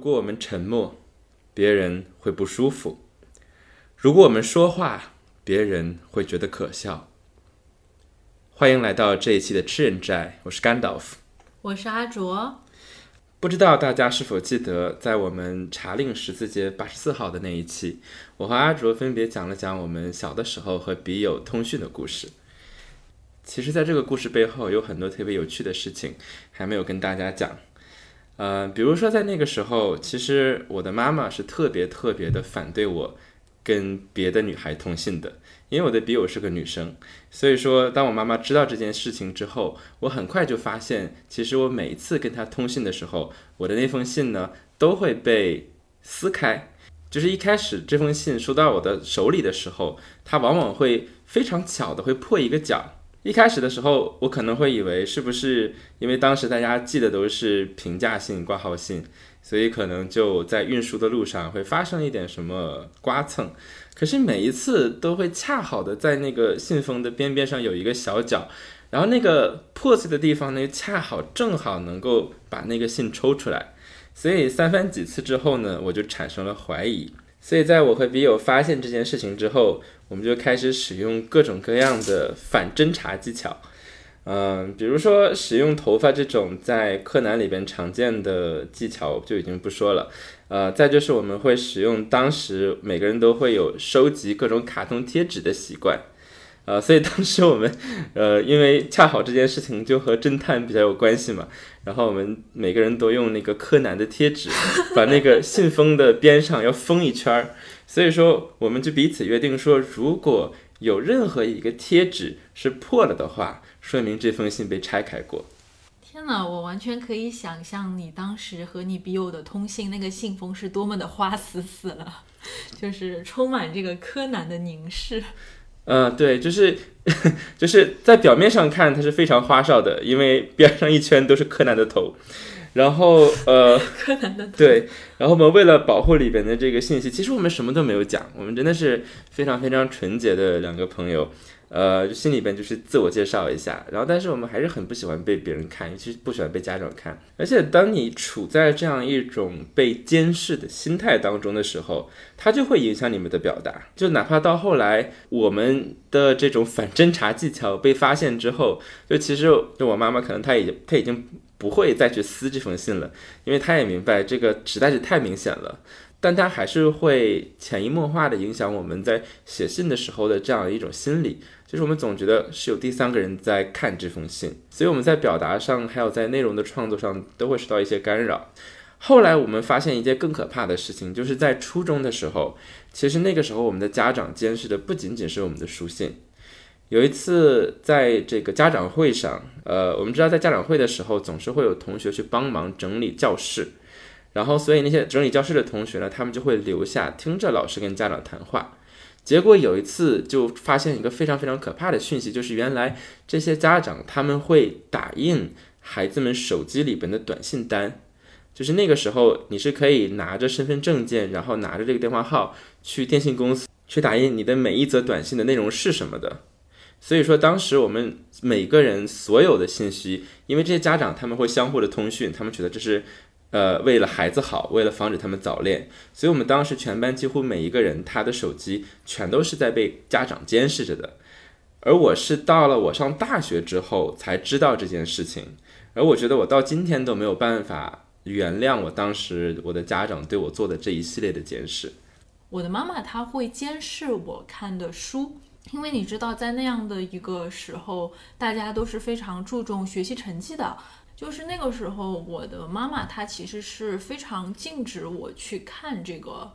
如果我们沉默，别人会不舒服；如果我们说话，别人会觉得可笑。欢迎来到这一期的吃人斋，我是甘道夫，我是阿卓。不知道大家是否记得，在我们查令十字街八十四号的那一期，我和阿卓分别讲了讲我们小的时候和笔友通讯的故事。其实，在这个故事背后，有很多特别有趣的事情，还没有跟大家讲。呃，比如说在那个时候，其实我的妈妈是特别特别的反对我跟别的女孩通信的，因为我的笔友是个女生。所以说，当我妈妈知道这件事情之后，我很快就发现，其实我每一次跟她通信的时候，我的那封信呢都会被撕开。就是一开始这封信收到我的手里的时候，它往往会非常巧的会破一个角。一开始的时候，我可能会以为是不是因为当时大家寄的都是平价信、挂号信，所以可能就在运输的路上会发生一点什么刮蹭。可是每一次都会恰好的在那个信封的边边上有一个小角，然后那个破碎的地方呢，恰好正好能够把那个信抽出来。所以三番几次之后呢，我就产生了怀疑。所以在我和笔友发现这件事情之后，我们就开始使用各种各样的反侦查技巧，嗯，比如说使用头发这种在柯南里边常见的技巧就已经不说了，呃，再就是我们会使用当时每个人都会有收集各种卡通贴纸的习惯。呃，所以当时我们，呃，因为恰好这件事情就和侦探比较有关系嘛，然后我们每个人都用那个柯南的贴纸，把那个信封的边上要封一圈儿，所以说我们就彼此约定说，如果有任何一个贴纸是破了的话，说明这封信被拆开过。天哪，我完全可以想象你当时和你笔友的通信，那个信封是多么的花死死了，就是充满这个柯南的凝视。嗯，对，就是 就是在表面上看它是非常花哨的，因为边上一圈都是柯南的头，然后呃，柯南的，对，然后我们为了保护里边的这个信息，其实我们什么都没有讲，我们真的是非常非常纯洁的两个朋友。呃，心里边就是自我介绍一下，然后但是我们还是很不喜欢被别人看，尤其是不喜欢被家长看。而且当你处在这样一种被监视的心态当中的时候，它就会影响你们的表达。就哪怕到后来我们的这种反侦查技巧被发现之后，就其实就我妈妈可能她已经她已经不会再去撕这封信了，因为他也明白这个实在是太明显了。但他还是会潜移默化的影响我们在写信的时候的这样一种心理。就是我们总觉得是有第三个人在看这封信，所以我们在表达上还有在内容的创作上都会受到一些干扰。后来我们发现一件更可怕的事情，就是在初中的时候，其实那个时候我们的家长监视的不仅仅是我们的书信。有一次在这个家长会上，呃，我们知道在家长会的时候总是会有同学去帮忙整理教室，然后所以那些整理教室的同学呢，他们就会留下听着老师跟家长谈话。结果有一次就发现一个非常非常可怕的讯息，就是原来这些家长他们会打印孩子们手机里边的短信单，就是那个时候你是可以拿着身份证件，然后拿着这个电话号去电信公司去打印你的每一则短信的内容是什么的。所以说当时我们每个人所有的信息，因为这些家长他们会相互的通讯，他们觉得这是。呃，为了孩子好，为了防止他们早恋，所以我们当时全班几乎每一个人，他的手机全都是在被家长监视着的。而我是到了我上大学之后才知道这件事情，而我觉得我到今天都没有办法原谅我当时我的家长对我做的这一系列的监视。我的妈妈她会监视我看的书，因为你知道，在那样的一个时候，大家都是非常注重学习成绩的。就是那个时候，我的妈妈她其实是非常禁止我去看这个，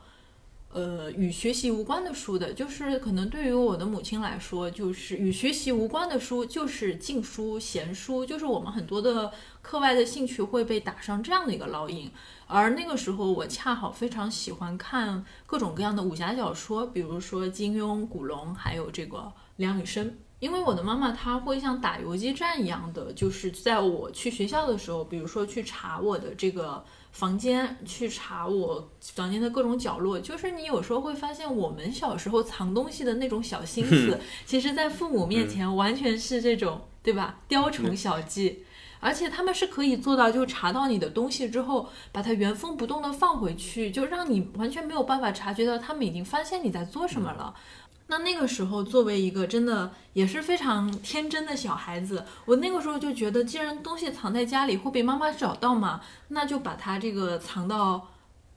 呃，与学习无关的书的。就是可能对于我的母亲来说，就是与学习无关的书就是禁书、闲书，就是我们很多的课外的兴趣会被打上这样的一个烙印。而那个时候，我恰好非常喜欢看各种各样的武侠小说，比如说金庸、古龙，还有这个梁羽生。因为我的妈妈她会像打游击战一样的，就是在我去学校的时候，比如说去查我的这个房间，去查我房间的各种角落，就是你有时候会发现我们小时候藏东西的那种小心思，其实在父母面前完全是这种，对吧？雕虫小技。而且他们是可以做到，就查到你的东西之后，把它原封不动的放回去，就让你完全没有办法察觉到他们已经发现你在做什么了。那那个时候，作为一个真的也是非常天真的小孩子，我那个时候就觉得，既然东西藏在家里会被妈妈找到嘛，那就把它这个藏到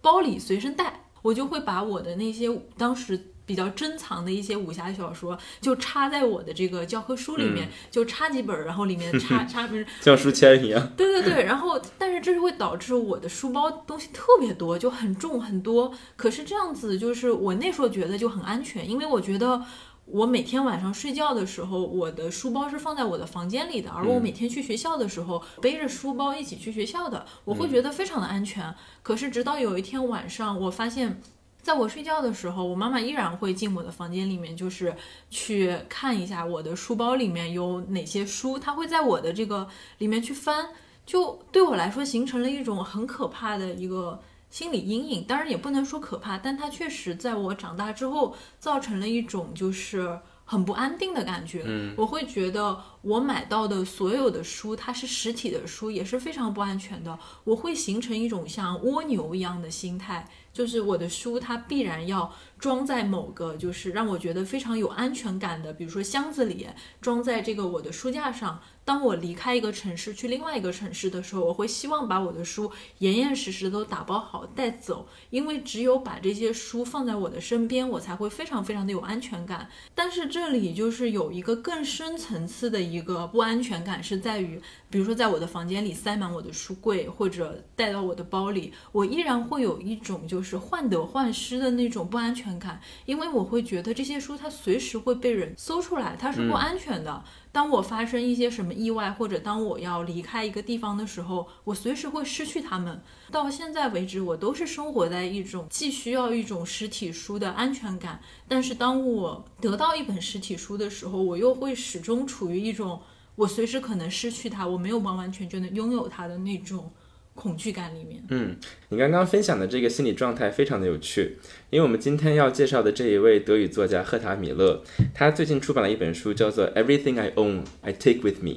包里随身带。我就会把我的那些当时比较珍藏的一些武侠小说，就插在我的这个教科书里面，就插几本，然后里面插 插不是像书签一样。对对对，然后但是这是会导致我的书包东西特别多，就很重很多。可是这样子就是我那时候觉得就很安全，因为我觉得。我每天晚上睡觉的时候，我的书包是放在我的房间里的，而我每天去学校的时候，背着书包一起去学校的，我会觉得非常的安全。可是直到有一天晚上，我发现，在我睡觉的时候，我妈妈依然会进我的房间里面，就是去看一下我的书包里面有哪些书，她会在我的这个里面去翻，就对我来说形成了一种很可怕的一个。心理阴影，当然也不能说可怕，但它确实在我长大之后造成了一种就是很不安定的感觉。嗯，我会觉得我买到的所有的书，它是实体的书，也是非常不安全的。我会形成一种像蜗牛一样的心态，就是我的书它必然要装在某个就是让我觉得非常有安全感的，比如说箱子里，装在这个我的书架上。当我离开一个城市去另外一个城市的时候，我会希望把我的书严严实实都打包好带走，因为只有把这些书放在我的身边，我才会非常非常的有安全感。但是这里就是有一个更深层次的一个不安全感，是在于，比如说在我的房间里塞满我的书柜，或者带到我的包里，我依然会有一种就是患得患失的那种不安全感，因为我会觉得这些书它随时会被人搜出来，它是不安全的。当我发生一些什么意外，或者当我要离开一个地方的时候，我随时会失去它们。到现在为止，我都是生活在一种既需要一种实体书的安全感，但是当我得到一本实体书的时候，我又会始终处于一种我随时可能失去它，我没有完完全全的拥有它的那种。恐惧感里面，嗯，你刚刚分享的这个心理状态非常的有趣，因为我们今天要介绍的这一位德语作家赫塔米勒，他最近出版了一本书，叫做《Everything I Own I Take with Me》，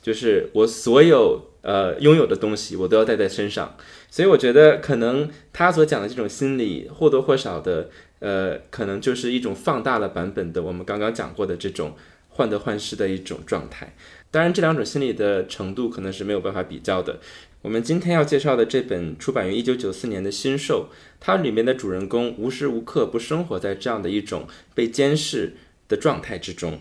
就是我所有呃拥有的东西我都要带在身上，所以我觉得可能他所讲的这种心理或多或少的呃，可能就是一种放大了版本的我们刚刚讲过的这种患得患失的一种状态。当然，这两种心理的程度可能是没有办法比较的。我们今天要介绍的这本出版于一九九四年的新兽，它里面的主人公无时无刻不生活在这样的一种被监视的状态之中。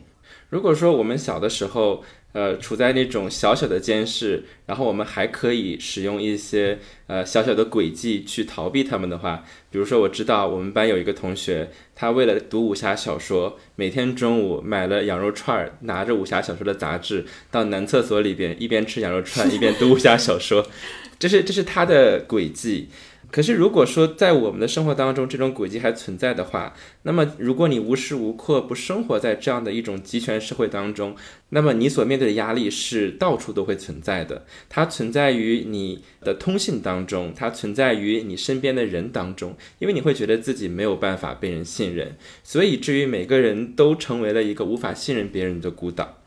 如果说我们小的时候，呃，处在那种小小的监视，然后我们还可以使用一些呃小小的诡计去逃避他们的话，比如说我知道我们班有一个同学，他为了读武侠小说，每天中午买了羊肉串儿，拿着武侠小说的杂志到男厕所里边一边吃羊肉串一边读武侠小说，这是这是他的诡计。可是，如果说在我们的生活当中，这种轨迹还存在的话，那么如果你无时无刻不生活在这样的一种集权社会当中，那么你所面对的压力是到处都会存在的。它存在于你的通信当中，它存在于你身边的人当中，因为你会觉得自己没有办法被人信任，所以至于每个人都成为了一个无法信任别人的孤岛。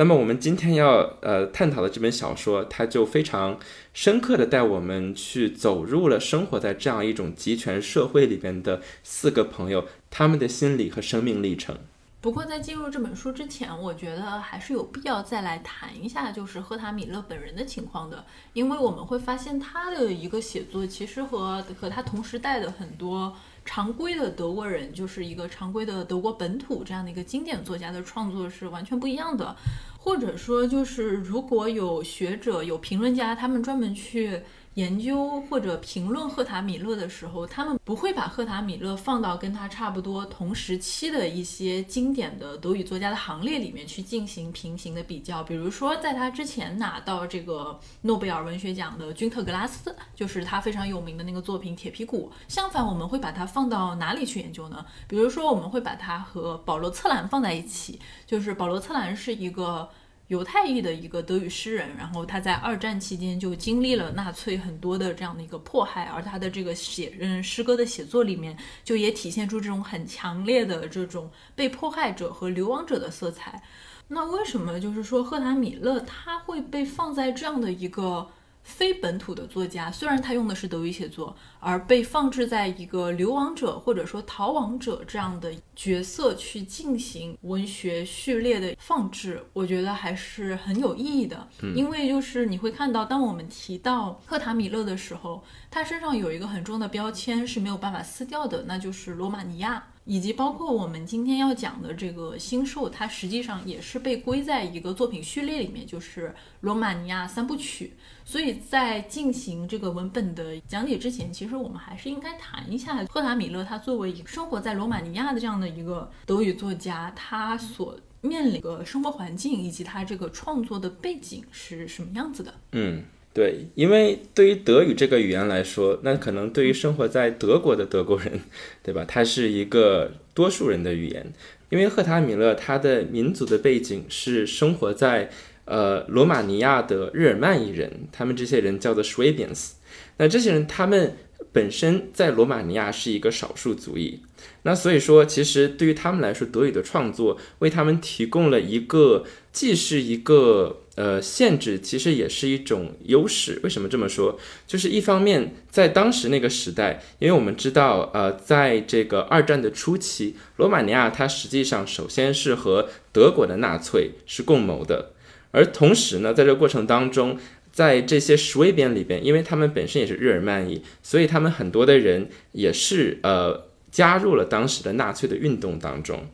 那么我们今天要呃探讨的这本小说，它就非常深刻的带我们去走入了生活在这样一种集权社会里边的四个朋友他们的心理和生命历程。不过在进入这本书之前，我觉得还是有必要再来谈一下，就是赫塔米勒本人的情况的，因为我们会发现他的一个写作其实和和他同时代的很多。常规的德国人就是一个常规的德国本土这样的一个经典作家的创作是完全不一样的，或者说就是如果有学者有评论家，他们专门去。研究或者评论赫塔米勒的时候，他们不会把赫塔米勒放到跟他差不多同时期的一些经典的德语作家的行列里面去进行平行的比较。比如说，在他之前拿到这个诺贝尔文学奖的君特·格拉斯，就是他非常有名的那个作品《铁皮鼓》。相反，我们会把它放到哪里去研究呢？比如说，我们会把它和保罗·策兰放在一起，就是保罗·策兰是一个。犹太裔的一个德语诗人，然后他在二战期间就经历了纳粹很多的这样的一个迫害，而他的这个写嗯诗歌的写作里面，就也体现出这种很强烈的这种被迫害者和流亡者的色彩。那为什么就是说赫塔米勒他会被放在这样的一个？非本土的作家，虽然他用的是德语写作，而被放置在一个流亡者或者说逃亡者这样的角色去进行文学序列的放置，我觉得还是很有意义的。因为就是你会看到，当我们提到赫塔米勒的时候，他身上有一个很重的标签是没有办法撕掉的，那就是罗马尼亚。以及包括我们今天要讲的这个星兽，它实际上也是被归在一个作品序列里面，就是罗马尼亚三部曲。所以在进行这个文本的讲解之前，其实我们还是应该谈一下赫塔米勒他作为一个生活在罗马尼亚的这样的一个德语作家，他所面临的生活环境以及他这个创作的背景是什么样子的。嗯。对，因为对于德语这个语言来说，那可能对于生活在德国的德国人，对吧？它是一个多数人的语言。因为赫塔米勒他的民族的背景是生活在呃罗马尼亚的日耳曼裔人，他们这些人叫做 Swabians。那这些人他们本身在罗马尼亚是一个少数族裔，那所以说其实对于他们来说，德语的创作为他们提供了一个既是一个。呃，限制其实也是一种优势。为什么这么说？就是一方面，在当时那个时代，因为我们知道，呃，在这个二战的初期，罗马尼亚它实际上首先是和德国的纳粹是共谋的，而同时呢，在这个过程当中，在这些 s w a b i a n 里边，因为他们本身也是日耳曼裔，所以他们很多的人也是呃加入了当时的纳粹的运动当中。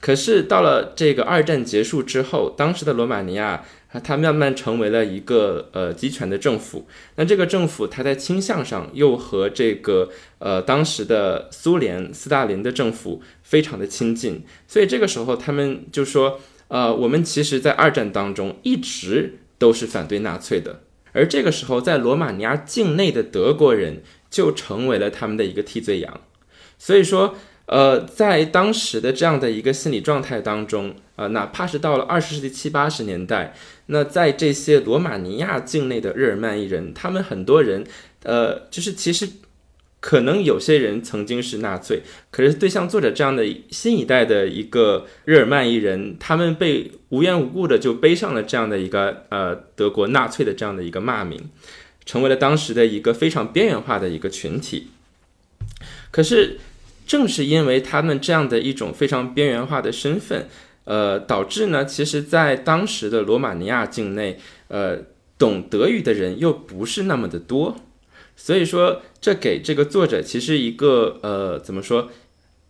可是到了这个二战结束之后，当时的罗马尼亚。它慢慢成为了一个呃集权的政府，那这个政府它在倾向上又和这个呃当时的苏联斯大林的政府非常的亲近，所以这个时候他们就说，呃，我们其实在二战当中一直都是反对纳粹的，而这个时候在罗马尼亚境内的德国人就成为了他们的一个替罪羊，所以说。呃，在当时的这样的一个心理状态当中，呃，哪怕是到了二十世纪七八十年代，那在这些罗马尼亚境内的日耳曼裔人，他们很多人，呃，就是其实可能有些人曾经是纳粹，可是对像作者这样的新一代的一个日耳曼裔人，他们被无缘无故的就背上了这样的一个呃德国纳粹的这样的一个骂名，成为了当时的一个非常边缘化的一个群体，可是。正是因为他们这样的一种非常边缘化的身份，呃，导致呢，其实，在当时的罗马尼亚境内，呃，懂德语的人又不是那么的多，所以说，这给这个作者其实一个呃，怎么说，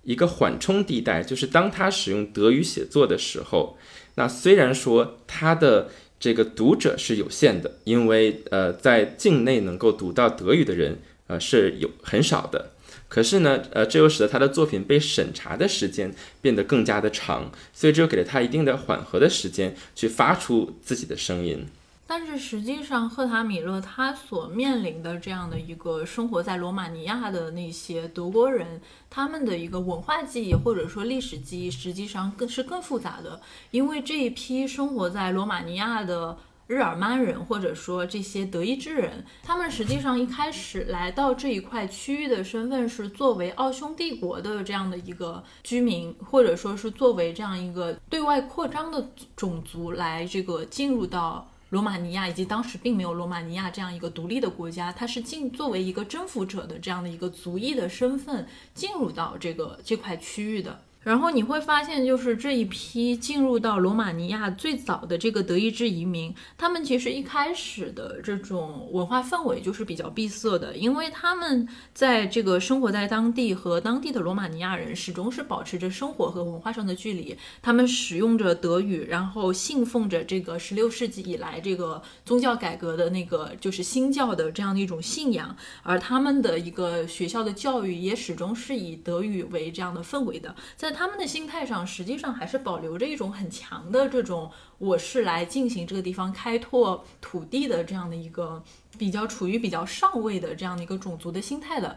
一个缓冲地带，就是当他使用德语写作的时候，那虽然说他的这个读者是有限的，因为呃，在境内能够读到德语的人，呃，是有很少的。可是呢，呃，这又使得他的作品被审查的时间变得更加的长，所以这又给了他一定的缓和的时间去发出自己的声音。但是实际上，赫塔米勒他所面临的这样的一个生活在罗马尼亚的那些德国人，他们的一个文化记忆或者说历史记忆，实际上更是更复杂的，因为这一批生活在罗马尼亚的。日耳曼人，或者说这些德意志人，他们实际上一开始来到这一块区域的身份是作为奥匈帝国的这样的一个居民，或者说是作为这样一个对外扩张的种族来这个进入到罗马尼亚，以及当时并没有罗马尼亚这样一个独立的国家，它是进作为一个征服者的这样的一个族裔的身份进入到这个这块区域的。然后你会发现，就是这一批进入到罗马尼亚最早的这个德意志移民，他们其实一开始的这种文化氛围就是比较闭塞的，因为他们在这个生活在当地和当地的罗马尼亚人始终是保持着生活和文化上的距离，他们使用着德语，然后信奉着这个十六世纪以来这个宗教改革的那个就是新教的这样的一种信仰，而他们的一个学校的教育也始终是以德语为这样的氛围的，在。在他们的心态上，实际上还是保留着一种很强的这种，我是来进行这个地方开拓土地的这样的一个比较处于比较上位的这样的一个种族的心态的。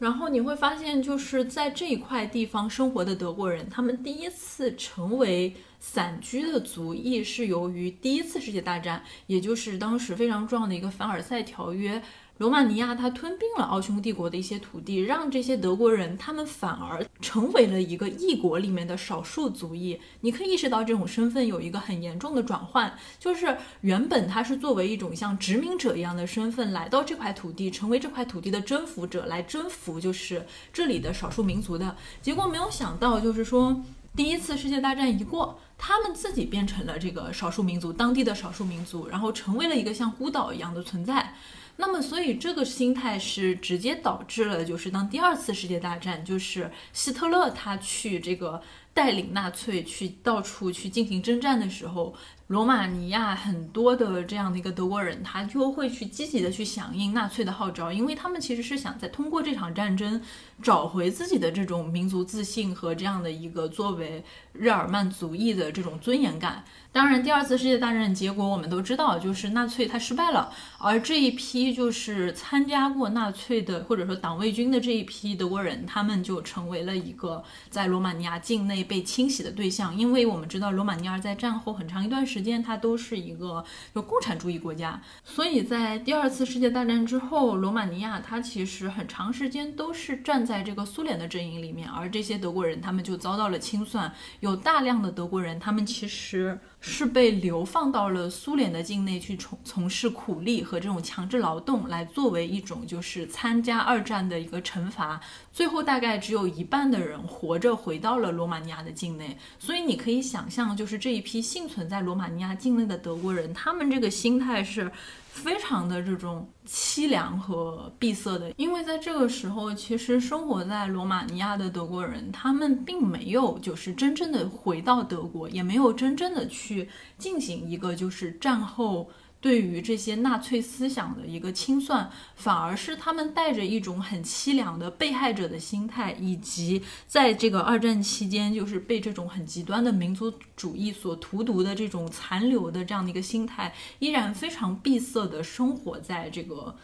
然后你会发现，就是在这一块地方生活的德国人，他们第一次成为散居的族裔，是由于第一次世界大战，也就是当时非常重要的一个凡尔赛条约。罗马尼亚它吞并了奥匈帝国的一些土地，让这些德国人他们反而成为了一个异国里面的少数族裔。你可以意识到这种身份有一个很严重的转换，就是原本他是作为一种像殖民者一样的身份来到这块土地，成为这块土地的征服者，来征服就是这里的少数民族的。结果没有想到，就是说第一次世界大战一过，他们自己变成了这个少数民族，当地的少数民族，然后成为了一个像孤岛一样的存在。那么，所以这个心态是直接导致了，就是当第二次世界大战，就是希特勒他去这个带领纳粹去到处去进行征战的时候。罗马尼亚很多的这样的一个德国人，他就会去积极的去响应纳粹的号召，因为他们其实是想在通过这场战争找回自己的这种民族自信和这样的一个作为日耳曼族裔的这种尊严感。当然，第二次世界大战结果我们都知道，就是纳粹他失败了，而这一批就是参加过纳粹的或者说党卫军的这一批德国人，他们就成为了一个在罗马尼亚境内被清洗的对象，因为我们知道罗马尼亚在战后很长一段时间。它都是一个有共产主义国家，所以在第二次世界大战之后，罗马尼亚它其实很长时间都是站在这个苏联的阵营里面，而这些德国人他们就遭到了清算，有大量的德国人他们其实。是被流放到了苏联的境内去从从事苦力和这种强制劳动，来作为一种就是参加二战的一个惩罚。最后大概只有一半的人活着回到了罗马尼亚的境内，所以你可以想象，就是这一批幸存在罗马尼亚境内的德国人，他们这个心态是。非常的这种凄凉和闭塞的，因为在这个时候，其实生活在罗马尼亚的德国人，他们并没有就是真正的回到德国，也没有真正的去进行一个就是战后。对于这些纳粹思想的一个清算，反而是他们带着一种很凄凉的被害者的心态，以及在这个二战期间，就是被这种很极端的民族主义所荼毒的这种残留的这样的一个心态，依然非常闭塞的生活在这个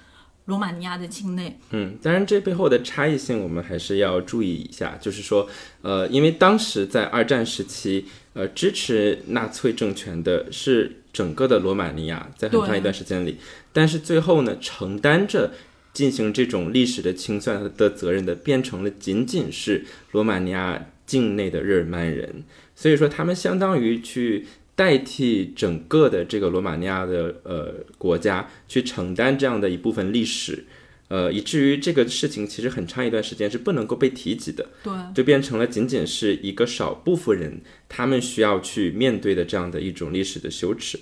罗马尼亚的境内。嗯，当然这背后的差异性我们还是要注意一下，就是说，呃，因为当时在二战时期，呃，支持纳粹政权的是。整个的罗马尼亚在很长一段时间里，但是最后呢，承担着进行这种历史的清算的责任的，变成了仅仅是罗马尼亚境内的日耳曼人。所以说，他们相当于去代替整个的这个罗马尼亚的呃国家去承担这样的一部分历史。呃，以至于这个事情其实很长一段时间是不能够被提及的，对，就变成了仅仅是一个少部分人他们需要去面对的这样的一种历史的羞耻。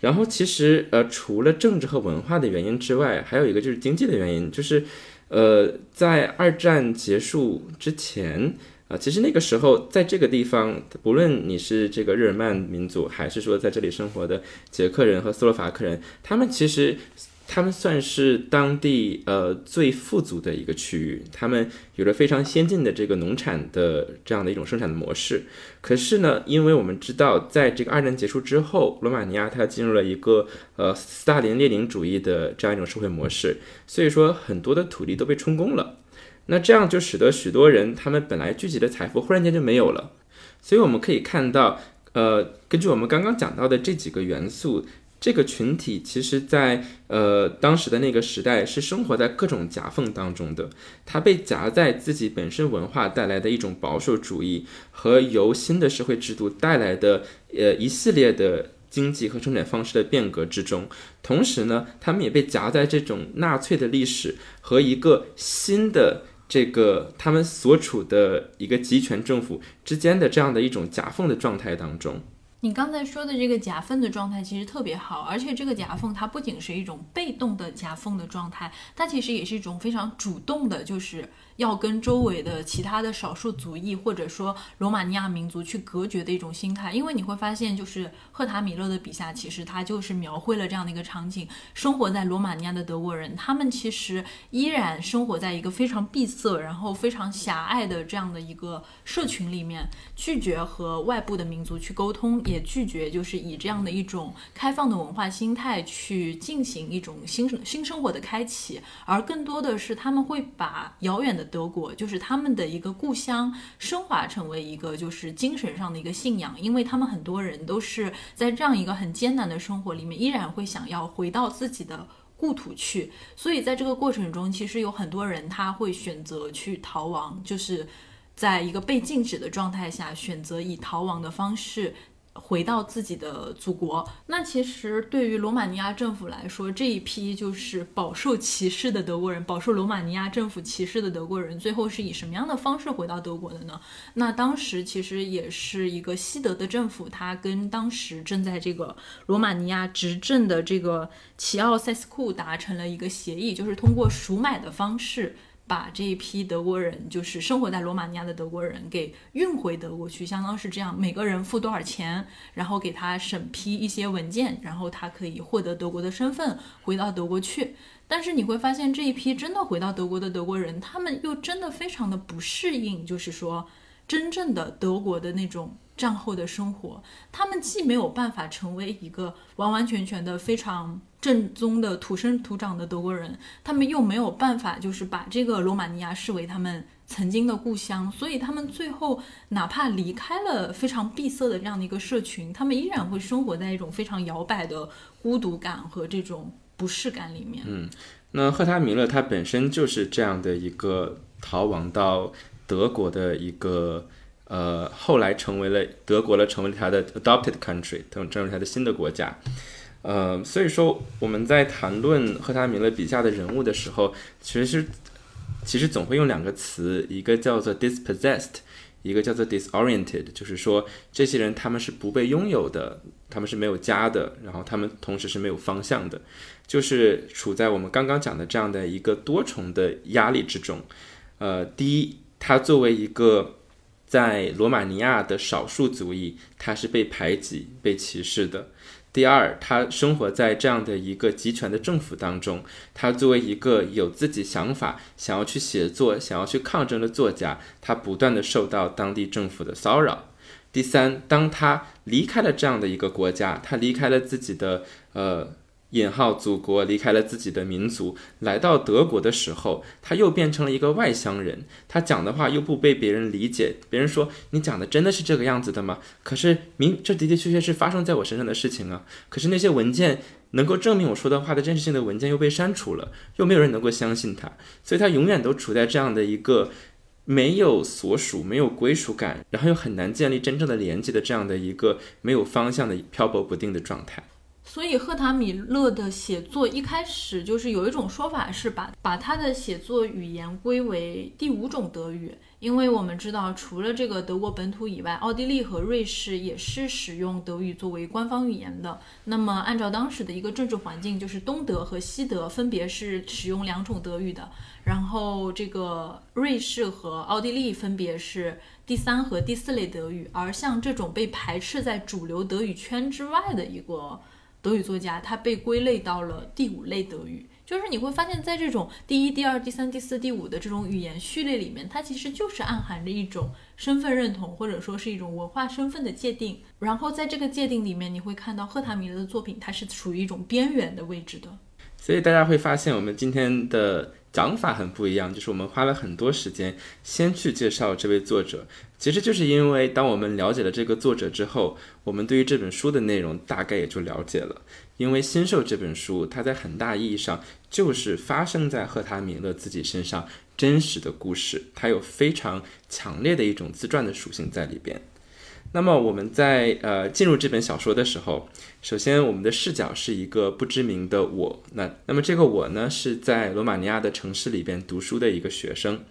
然后其实呃，除了政治和文化的原因之外，还有一个就是经济的原因，就是呃，在二战结束之前啊，其实那个时候在这个地方，不论你是这个日耳曼民族，还是说在这里生活的捷克人和斯洛伐克人，他们其实。他们算是当地呃最富足的一个区域，他们有着非常先进的这个农产的这样的一种生产的模式。可是呢，因为我们知道，在这个二战结束之后，罗马尼亚它进入了一个呃斯大林列宁主义的这样一种社会模式，所以说很多的土地都被充公了。那这样就使得许多人他们本来聚集的财富忽然间就没有了。所以我们可以看到，呃，根据我们刚刚讲到的这几个元素。这个群体其实，在呃当时的那个时代，是生活在各种夹缝当中的。他被夹在自己本身文化带来的一种保守主义和由新的社会制度带来的呃一系列的经济和生产方式的变革之中。同时呢，他们也被夹在这种纳粹的历史和一个新的这个他们所处的一个集权政府之间的这样的一种夹缝的状态当中。你刚才说的这个夹缝的状态其实特别好，而且这个夹缝它不仅是一种被动的夹缝的状态，它其实也是一种非常主动的，就是。要跟周围的其他的少数族裔或者说罗马尼亚民族去隔绝的一种心态，因为你会发现，就是赫塔米勒的笔下，其实他就是描绘了这样的一个场景：生活在罗马尼亚的德国人，他们其实依然生活在一个非常闭塞、然后非常狭隘的这样的一个社群里面，拒绝和外部的民族去沟通，也拒绝就是以这样的一种开放的文化心态去进行一种新生新生活的开启，而更多的是他们会把遥远的。德国就是他们的一个故乡，升华成为一个就是精神上的一个信仰，因为他们很多人都是在这样一个很艰难的生活里面，依然会想要回到自己的故土去。所以在这个过程中，其实有很多人他会选择去逃亡，就是在一个被禁止的状态下，选择以逃亡的方式。回到自己的祖国，那其实对于罗马尼亚政府来说，这一批就是饱受歧视的德国人，饱受罗马尼亚政府歧视的德国人，最后是以什么样的方式回到德国的呢？那当时其实也是一个西德的政府，他跟当时正在这个罗马尼亚执政的这个齐奥塞斯库达成了一个协议，就是通过赎买的方式。把这一批德国人，就是生活在罗马尼亚的德国人，给运回德国去，相当是这样，每个人付多少钱，然后给他审批一些文件，然后他可以获得德国的身份，回到德国去。但是你会发现，这一批真的回到德国的德国人，他们又真的非常的不适应，就是说，真正的德国的那种。战后的生活，他们既没有办法成为一个完完全全的非常正宗的土生土长的德国人，他们又没有办法就是把这个罗马尼亚视为他们曾经的故乡，所以他们最后哪怕离开了非常闭塞的这样的一个社群，他们依然会生活在一种非常摇摆的孤独感和这种不适感里面。嗯，那赫塔米勒他本身就是这样的一个逃亡到德国的一个。呃，后来成为了德国了，成为了他的 adopted country，等成为他的新的国家。呃，所以说我们在谈论赫塔米勒笔下的人物的时候，其实其实总会用两个词，一个叫做 dispossessed，一个叫做 disoriented，就是说这些人他们是不被拥有的，他们是没有家的，然后他们同时是没有方向的，就是处在我们刚刚讲的这样的一个多重的压力之中。呃，第一，他作为一个在罗马尼亚的少数族裔，他是被排挤、被歧视的。第二，他生活在这样的一个集权的政府当中，他作为一个有自己想法、想要去写作、想要去抗争的作家，他不断的受到当地政府的骚扰。第三，当他离开了这样的一个国家，他离开了自己的呃。引号祖国离开了自己的民族，来到德国的时候，他又变成了一个外乡人。他讲的话又不被别人理解，别人说你讲的真的是这个样子的吗？可是明这的的确确是发生在我身上的事情啊。可是那些文件能够证明我说的话的真实性的文件又被删除了，又没有人能够相信他，所以他永远都处在这样的一个没有所属、没有归属感，然后又很难建立真正的连接的这样的一个没有方向的漂泊不定的状态。所以赫塔米勒的写作一开始就是有一种说法是把把他的写作语言归为第五种德语，因为我们知道除了这个德国本土以外，奥地利和瑞士也是使用德语作为官方语言的。那么按照当时的一个政治环境，就是东德和西德分别是使用两种德语的，然后这个瑞士和奥地利分别是第三和第四类德语，而像这种被排斥在主流德语圈之外的一个。德语作家，他被归类到了第五类德语，就是你会发现在这种第一、第二、第三、第四、第五的这种语言序列里面，它其实就是暗含着一种身份认同，或者说是一种文化身份的界定。然后在这个界定里面，你会看到赫塔米勒的作品，它是处于一种边缘的位置的。所以大家会发现，我们今天的。讲法很不一样，就是我们花了很多时间先去介绍这位作者，其实就是因为当我们了解了这个作者之后，我们对于这本书的内容大概也就了解了。因为《新兽》这本书，它在很大意义上就是发生在赫塔米勒自己身上真实的故事，它有非常强烈的一种自传的属性在里边。那么我们在呃进入这本小说的时候，首先我们的视角是一个不知名的我。那那么这个我呢是在罗马尼亚的城市里边读书的一个学生。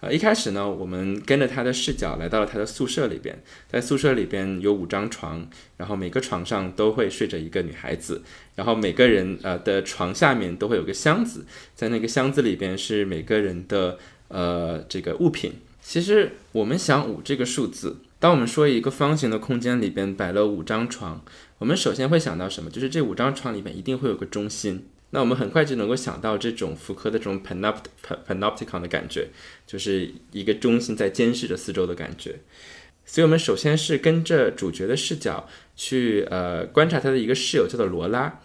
呃，一开始呢，我们跟着他的视角来到了他的宿舍里边，在宿舍里边有五张床，然后每个床上都会睡着一个女孩子，然后每个人呃的床下面都会有个箱子，在那个箱子里边是每个人的呃这个物品。其实我们想五这个数字。当我们说一个方形的空间里边摆了五张床，我们首先会想到什么？就是这五张床里面一定会有个中心。那我们很快就能够想到这种福柯的这种 panopt panopticon 的感觉，就是一个中心在监视着四周的感觉。所以，我们首先是跟着主角的视角去呃观察他的一个室友，叫做罗拉。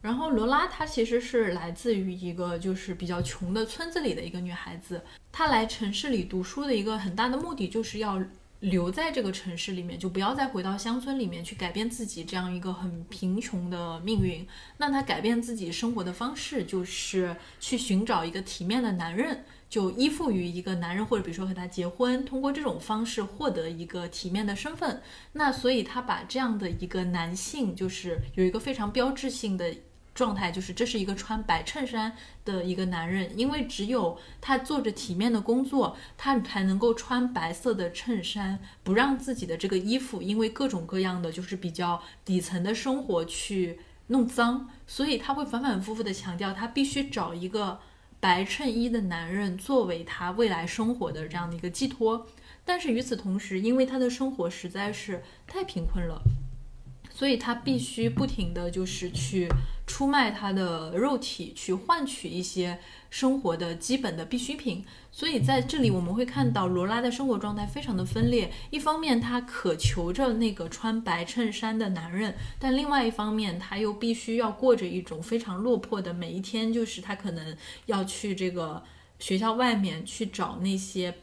然后，罗拉她其实是来自于一个就是比较穷的村子里的一个女孩子。她来城市里读书的一个很大的目的就是要。留在这个城市里面，就不要再回到乡村里面去改变自己这样一个很贫穷的命运。那他改变自己生活的方式，就是去寻找一个体面的男人，就依附于一个男人，或者比如说和他结婚，通过这种方式获得一个体面的身份。那所以他把这样的一个男性，就是有一个非常标志性的。状态就是这是一个穿白衬衫的一个男人，因为只有他做着体面的工作，他才能够穿白色的衬衫，不让自己的这个衣服因为各种各样的就是比较底层的生活去弄脏，所以他会反反复复的强调，他必须找一个白衬衣的男人作为他未来生活的这样的一个寄托。但是与此同时，因为他的生活实在是太贫困了。所以他必须不停的就是去出卖他的肉体，去换取一些生活的基本的必需品。所以在这里我们会看到罗拉的生活状态非常的分裂。一方面她渴求着那个穿白衬衫的男人，但另外一方面他又必须要过着一种非常落魄的每一天，就是他可能要去这个学校外面去找那些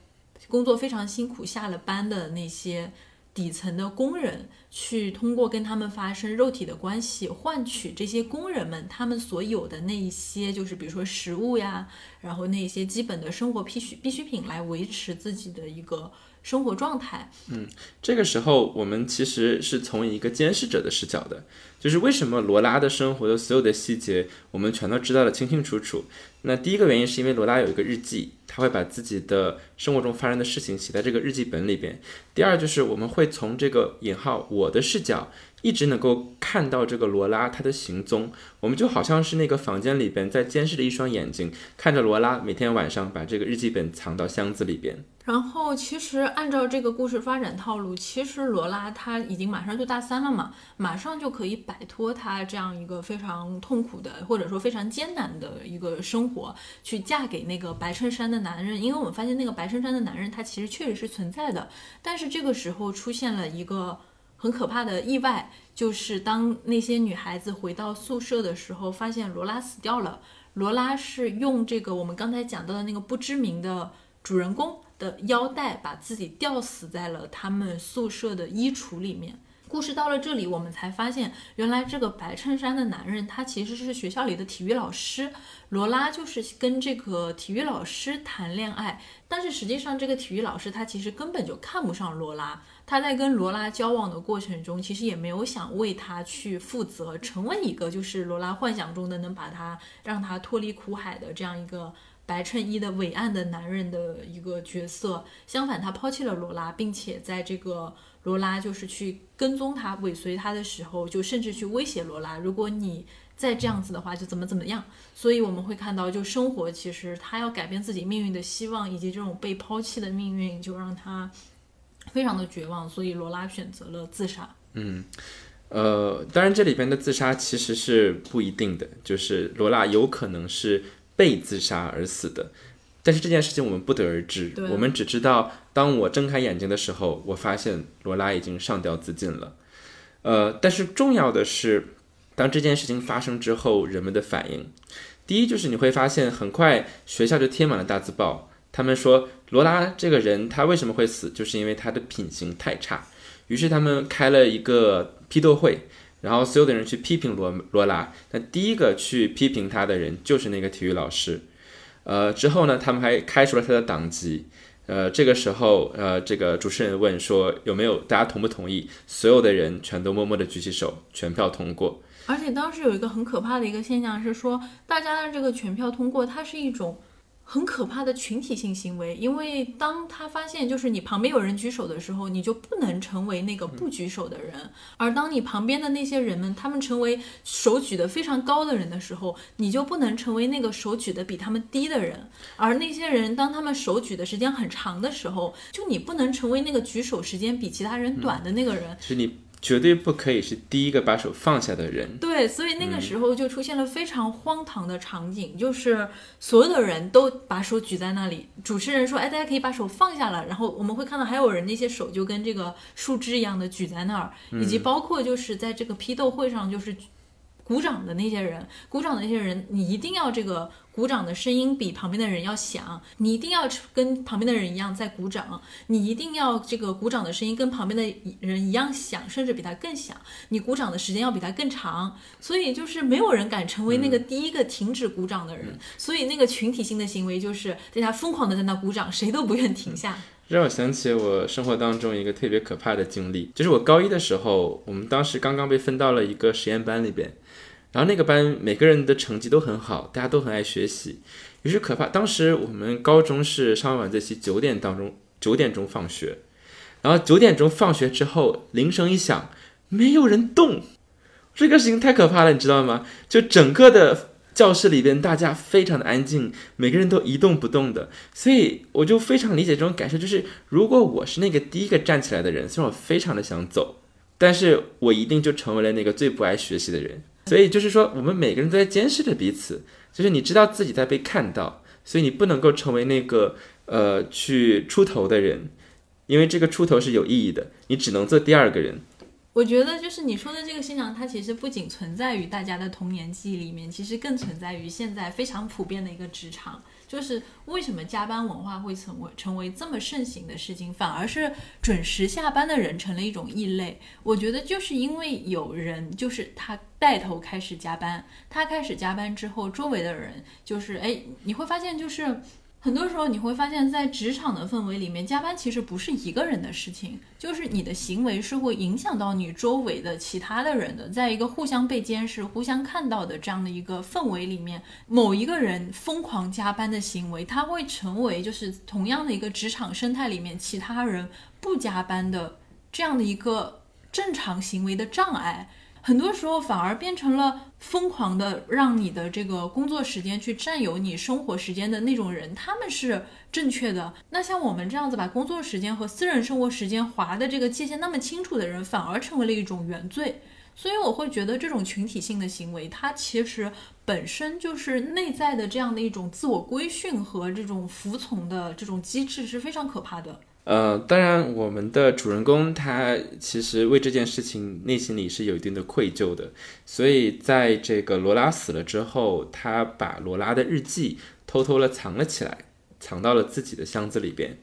工作非常辛苦下了班的那些。底层的工人去通过跟他们发生肉体的关系，换取这些工人们他们所有的那一些，就是比如说食物呀，然后那些基本的生活必需必需品来维持自己的一个生活状态。嗯，这个时候我们其实是从一个监视者的视角的，就是为什么罗拉的生活的所有的细节我们全都知道的清清楚楚。那第一个原因是因为罗拉有一个日记。他会把自己的生活中发生的事情写在这个日记本里边。第二就是我们会从这个引号我的视角，一直能够看到这个罗拉她的行踪。我们就好像是那个房间里边在监视的一双眼睛，看着罗拉每天晚上把这个日记本藏到箱子里边。然后，其实按照这个故事发展套路，其实罗拉她已经马上就大三了嘛，马上就可以摆脱她这样一个非常痛苦的，或者说非常艰难的一个生活，去嫁给那个白衬衫的男人。因为我们发现那个白衬衫的男人他其实确实是存在的，但是这个时候出现了一个很可怕的意外，就是当那些女孩子回到宿舍的时候，发现罗拉死掉了。罗拉是用这个我们刚才讲到的那个不知名的主人公。的腰带把自己吊死在了他们宿舍的衣橱里面。故事到了这里，我们才发现，原来这个白衬衫的男人他其实是学校里的体育老师。罗拉就是跟这个体育老师谈恋爱，但是实际上这个体育老师他其实根本就看不上罗拉。他在跟罗拉交往的过程中，其实也没有想为他去负责，成为一个就是罗拉幻想中的能把他让他脱离苦海的这样一个。白衬衣的伟岸的男人的一个角色，相反，他抛弃了罗拉，并且在这个罗拉就是去跟踪他、尾随他的时候，就甚至去威胁罗拉，如果你再这样子的话，就怎么怎么样。所以我们会看到，就生活其实他要改变自己命运的希望，以及这种被抛弃的命运，就让他非常的绝望。所以罗拉选择了自杀。嗯，呃，当然这里边的自杀其实是不一定的，就是罗拉有可能是。被自杀而死的，但是这件事情我们不得而知。我们只知道，当我睁开眼睛的时候，我发现罗拉已经上吊自尽了。呃，但是重要的是，当这件事情发生之后，人们的反应，第一就是你会发现，很快学校就贴满了大字报，他们说罗拉这个人他为什么会死，就是因为他的品行太差。于是他们开了一个批斗会。然后所有的人去批评罗罗拉，那第一个去批评他的人就是那个体育老师，呃，之后呢，他们还开除了他的党籍，呃，这个时候，呃，这个主持人问说有没有大家同不同意？所有的人全都默默的举起手，全票通过。而且当时有一个很可怕的一个现象是说，大家的这个全票通过，它是一种。很可怕的群体性行为，因为当他发现就是你旁边有人举手的时候，你就不能成为那个不举手的人；而当你旁边的那些人们他们成为手举得非常高的人的时候，你就不能成为那个手举得比他们低的人；而那些人当他们手举的时间很长的时候，就你不能成为那个举手时间比其他人短的那个人。是你。绝对不可以是第一个把手放下的人。对，所以那个时候就出现了非常荒唐的场景，就是所有的人都把手举在那里，主持人说：“哎，大家可以把手放下了。”然后我们会看到还有人那些手就跟这个树枝一样的举在那儿，以及包括就是在这个批斗会上就是鼓掌的那些人，鼓掌的那些人，你一定要这个鼓掌的声音比旁边的人要响，你一定要跟旁边的人一样在鼓掌，你一定要这个鼓掌的声音跟旁边的人一样响，甚至比他更响，你鼓掌的时间要比他更长，所以就是没有人敢成为那个第一个停止鼓掌的人，所以那个群体性的行为就是大家疯狂的在那鼓掌，谁都不愿停下。让我想起我生活当中一个特别可怕的经历，就是我高一的时候，我们当时刚刚被分到了一个实验班里边。然后那个班每个人的成绩都很好，大家都很爱学习。于是可怕，当时我们高中是上完晚自习，九点当中九点钟放学。然后九点钟放学之后，铃声一响，没有人动，这个事情太可怕了，你知道吗？就整个的教室里边，大家非常的安静，每个人都一动不动的。所以我就非常理解这种感受，就是如果我是那个第一个站起来的人，虽然我非常的想走，但是我一定就成为了那个最不爱学习的人。所以就是说，我们每个人都在监视着彼此。就是你知道自己在被看到，所以你不能够成为那个呃去出头的人，因为这个出头是有意义的。你只能做第二个人。我觉得就是你说的这个现象，它其实不仅存在于大家的童年记忆里面，其实更存在于现在非常普遍的一个职场。就是为什么加班文化会成为成为这么盛行的事情，反而是准时下班的人成了一种异类。我觉得就是因为有人就是他带头开始加班，他开始加班之后，周围的人就是哎，你会发现就是。很多时候你会发现，在职场的氛围里面，加班其实不是一个人的事情，就是你的行为是会影响到你周围的其他的人的。在一个互相被监视、互相看到的这样的一个氛围里面，某一个人疯狂加班的行为，他会成为就是同样的一个职场生态里面其他人不加班的这样的一个正常行为的障碍。很多时候反而变成了疯狂的让你的这个工作时间去占有你生活时间的那种人，他们是正确的。那像我们这样子把工作时间和私人生活时间划的这个界限那么清楚的人，反而成为了一种原罪。所以我会觉得这种群体性的行为，它其实本身就是内在的这样的一种自我规训和这种服从的这种机制是非常可怕的。呃，当然，我们的主人公他其实为这件事情内心里是有一定的愧疚的，所以在这个罗拉死了之后，他把罗拉的日记偷偷的藏了起来，藏到了自己的箱子里边，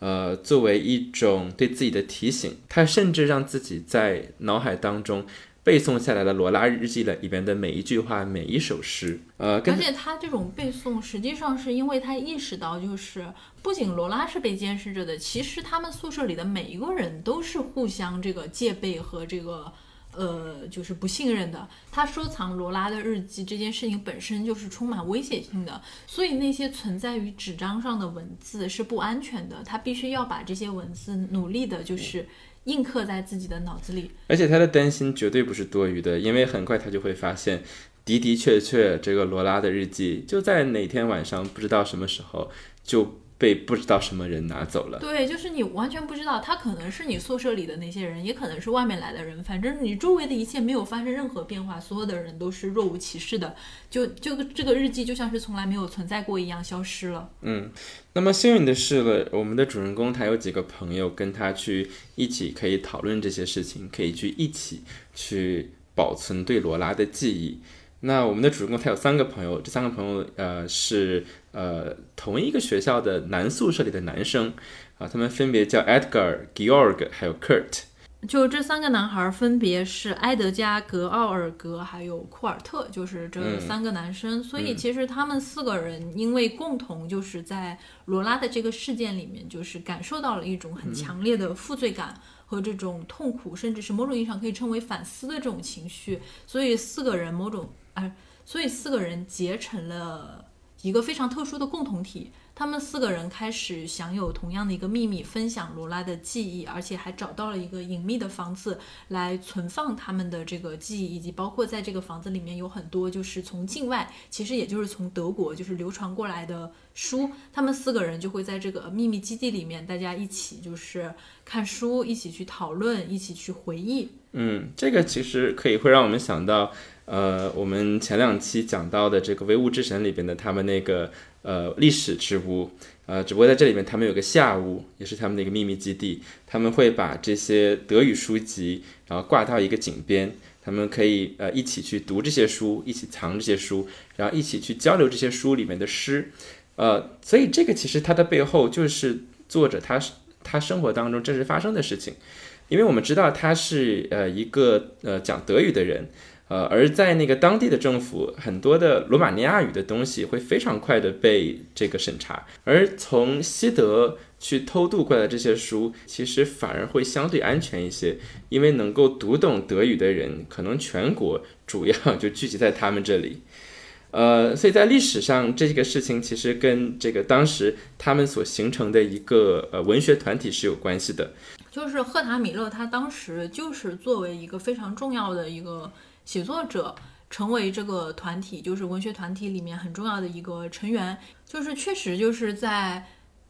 呃，作为一种对自己的提醒，他甚至让自己在脑海当中。背诵下来的罗拉日记的里边的每一句话，每一首诗，呃，而且他这种背诵实际上是因为他意识到，就是不仅罗拉是被监视着的，其实他们宿舍里的每一个人都是互相这个戒备和这个呃，就是不信任的。他收藏罗拉的日记这件事情本身就是充满危险性的，所以那些存在于纸张上的文字是不安全的，他必须要把这些文字努力的，就是。印刻在自己的脑子里，而且他的担心绝对不是多余的，因为很快他就会发现，的的确确，这个罗拉的日记就在哪天晚上，不知道什么时候就。被不知道什么人拿走了。对，就是你完全不知道，他可能是你宿舍里的那些人，也可能是外面来的人。反正你周围的一切没有发生任何变化，所有的人都是若无其事的，就就这个日记就像是从来没有存在过一样，消失了。嗯，那么幸运的是了，我们的主人公他有几个朋友跟他去一起可以讨论这些事情，可以去一起去保存对罗拉的记忆。那我们的主人公他有三个朋友，这三个朋友呃是呃同一个学校的男宿舍里的男生啊，他们分别叫 Edgar、Georg 还有 Kurt。就这三个男孩分别是埃德加、格奥尔格还有库尔特，就是这三个男生。所以其实他们四个人因为共同就是在罗拉的这个事件里面，就是感受到了一种很强烈的负罪感。和这种痛苦，甚至是某种意义上可以称为反思的这种情绪，所以四个人某种哎，所以四个人结成了一个非常特殊的共同体。他们四个人开始享有同样的一个秘密，分享罗拉的记忆，而且还找到了一个隐秘的房子来存放他们的这个记忆，以及包括在这个房子里面有很多就是从境外，其实也就是从德国就是流传过来的书。他们四个人就会在这个秘密基地里面，大家一起就是看书，一起去讨论，一起去回忆。嗯，这个其实可以会让我们想到，呃，我们前两期讲到的这个《唯物之神》里边的他们那个。呃，历史之屋，呃，只不过在这里面，他们有个下屋，也是他们的一个秘密基地。他们会把这些德语书籍，然后挂到一个井边，他们可以呃一起去读这些书，一起藏这些书，然后一起去交流这些书里面的诗，呃，所以这个其实它的背后就是作者他他生活当中真实发生的事情，因为我们知道他是呃一个呃讲德语的人。呃，而在那个当地的政府，很多的罗马尼亚语的东西会非常快的被这个审查，而从西德去偷渡过来这些书，其实反而会相对安全一些，因为能够读懂德语的人，可能全国主要就聚集在他们这里。呃，所以在历史上，这个事情其实跟这个当时他们所形成的一个呃文学团体是有关系的。就是赫塔米勒，他当时就是作为一个非常重要的一个。写作者成为这个团体，就是文学团体里面很重要的一个成员，就是确实就是在。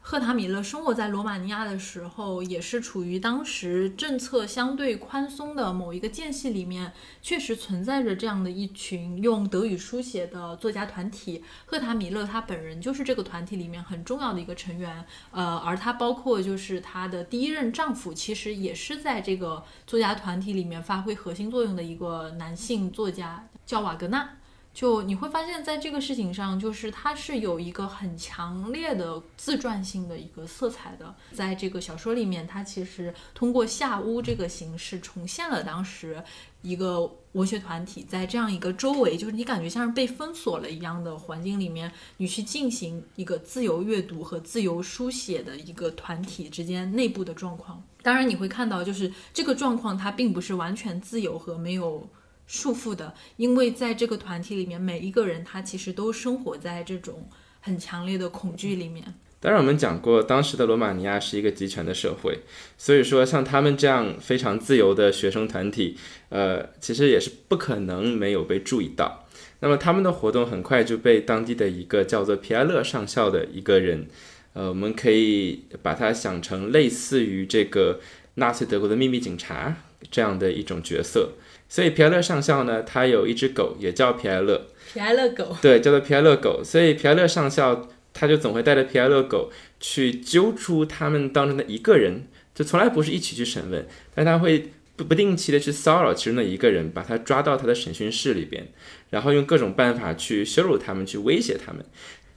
赫塔米勒生活在罗马尼亚的时候，也是处于当时政策相对宽松的某一个间隙里面，确实存在着这样的一群用德语书写的作家团体。赫塔米勒他本人就是这个团体里面很重要的一个成员，呃，而他包括就是他的第一任丈夫，其实也是在这个作家团体里面发挥核心作用的一个男性作家，叫瓦格纳。就你会发现在这个事情上，就是它是有一个很强烈的自传性的一个色彩的。在这个小说里面，它其实通过下屋这个形式重现了当时一个文学团体在这样一个周围，就是你感觉像是被封锁了一样的环境里面，你去进行一个自由阅读和自由书写的一个团体之间内部的状况。当然，你会看到，就是这个状况它并不是完全自由和没有。束缚的，因为在这个团体里面，每一个人他其实都生活在这种很强烈的恐惧里面。当然，我们讲过，当时的罗马尼亚是一个集权的社会，所以说像他们这样非常自由的学生团体，呃，其实也是不可能没有被注意到。那么他们的活动很快就被当地的一个叫做皮埃勒上校的一个人，呃，我们可以把它想成类似于这个纳粹德国的秘密警察这样的一种角色。所以皮埃勒上校呢，他有一只狗，也叫皮埃勒。皮埃勒狗。对，叫做皮埃勒狗。所以皮埃勒上校他就总会带着皮埃勒狗去揪出他们当中的一个人，就从来不是一起去审问，但他会不不定期的去骚扰其中的一个人，把他抓到他的审讯室里边，然后用各种办法去羞辱他们，去威胁他们。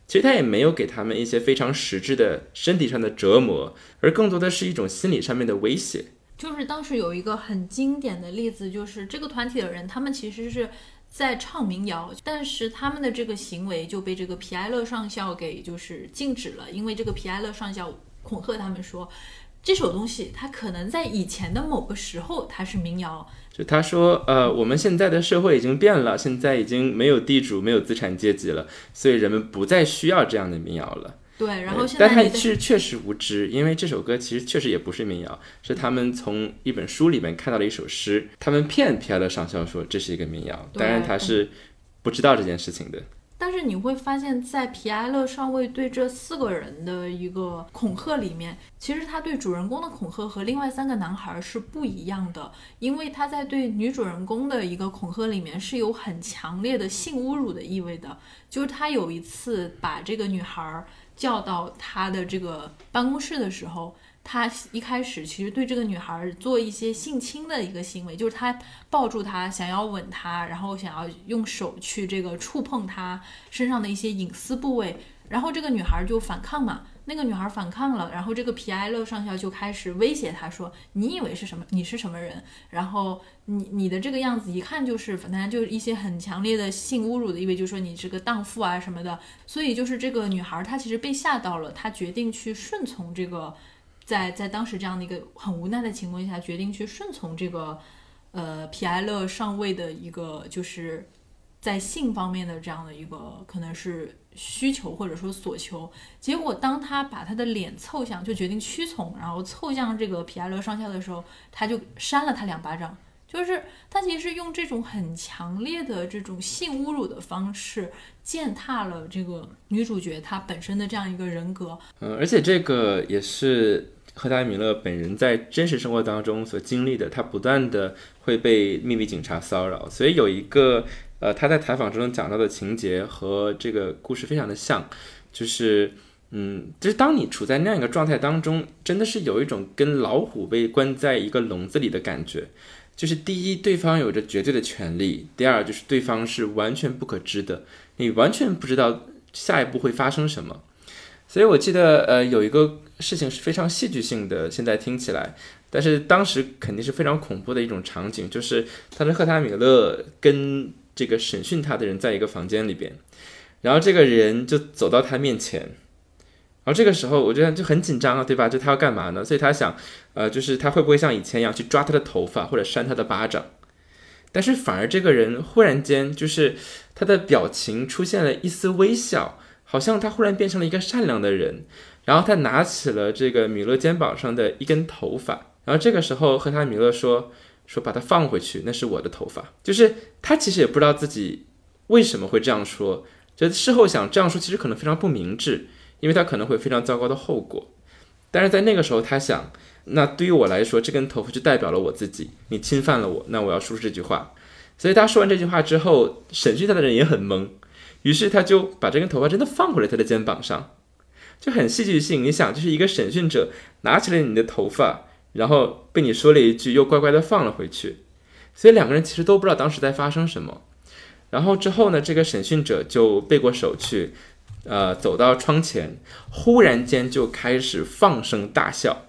其实他也没有给他们一些非常实质的身体上的折磨，而更多的是一种心理上面的威胁。就是当时有一个很经典的例子，就是这个团体的人，他们其实是在唱民谣，但是他们的这个行为就被这个皮埃勒上校给就是禁止了，因为这个皮埃勒上校恐吓他们说，这首东西它可能在以前的某个时候它是民谣，就他说，呃，我们现在的社会已经变了，现在已经没有地主，没有资产阶级了，所以人们不再需要这样的民谣了。对，然后现在，但他是确实无知，因为这首歌其实确实也不是民谣，是他们从一本书里面看到了一首诗，他们骗皮埃勒上校说这是一个民谣，当然他是不知道这件事情的。但是你会发现在皮埃勒上尉对这四个人的一个恐吓里面，其实他对主人公的恐吓和另外三个男孩是不一样的，因为他在对女主人公的一个恐吓里面是有很强烈的性侮辱的意味的，就是他有一次把这个女孩。叫到他的这个办公室的时候，他一开始其实对这个女孩做一些性侵的一个行为，就是他抱住她，想要吻她，然后想要用手去这个触碰她身上的一些隐私部位，然后这个女孩就反抗嘛。那个女孩反抗了，然后这个皮埃勒上校就开始威胁她说：“你以为是什么？你是什么人？然后你你的这个样子一看就是，反正就是一些很强烈的性侮辱的意味，就是说你是个荡妇啊什么的。所以就是这个女孩她其实被吓到了，她决定去顺从这个，在在当时这样的一个很无奈的情况下，决定去顺从这个呃皮埃勒上尉的一个就是在性方面的这样的一个可能是。”需求或者说所求，结果当他把他的脸凑向，就决定屈从，然后凑向这个皮埃勒上校的时候，他就扇了他两巴掌。就是他其实用这种很强烈的这种性侮辱的方式践踏了这个女主角她本身的这样一个人格。嗯，而且这个也是赫达米勒本人在真实生活当中所经历的，他不断的会被秘密警察骚扰，所以有一个。呃，他在采访中讲到的情节和这个故事非常的像，就是，嗯，就是当你处在那样一个状态当中，真的是有一种跟老虎被关在一个笼子里的感觉，就是第一，对方有着绝对的权利；第二，就是对方是完全不可知的，你完全不知道下一步会发生什么。所以我记得，呃，有一个事情是非常戏剧性的，现在听起来，但是当时肯定是非常恐怖的一种场景，就是他的赫塔米勒跟这个审讯他的人在一个房间里边，然后这个人就走到他面前，然后这个时候我觉得就很紧张啊，对吧？就他要干嘛呢？所以他想。呃，就是他会不会像以前一样去抓他的头发或者扇他的巴掌？但是反而这个人忽然间就是他的表情出现了一丝微笑，好像他忽然变成了一个善良的人。然后他拿起了这个米勒肩膀上的一根头发，然后这个时候和他米勒说说把它放回去，那是我的头发。就是他其实也不知道自己为什么会这样说，就事后想这样说其实可能非常不明智，因为他可能会非常糟糕的后果。但是在那个时候他想。那对于我来说，这根头发就代表了我自己。你侵犯了我，那我要说出这句话。所以他说完这句话之后，审讯他的人也很懵，于是他就把这根头发真的放回了他的肩膀上，就很戏剧性。你想，就是一个审讯者拿起了你的头发，然后被你说了一句，又乖乖的放了回去。所以两个人其实都不知道当时在发生什么。然后之后呢，这个审讯者就背过手去，呃，走到窗前，忽然间就开始放声大笑。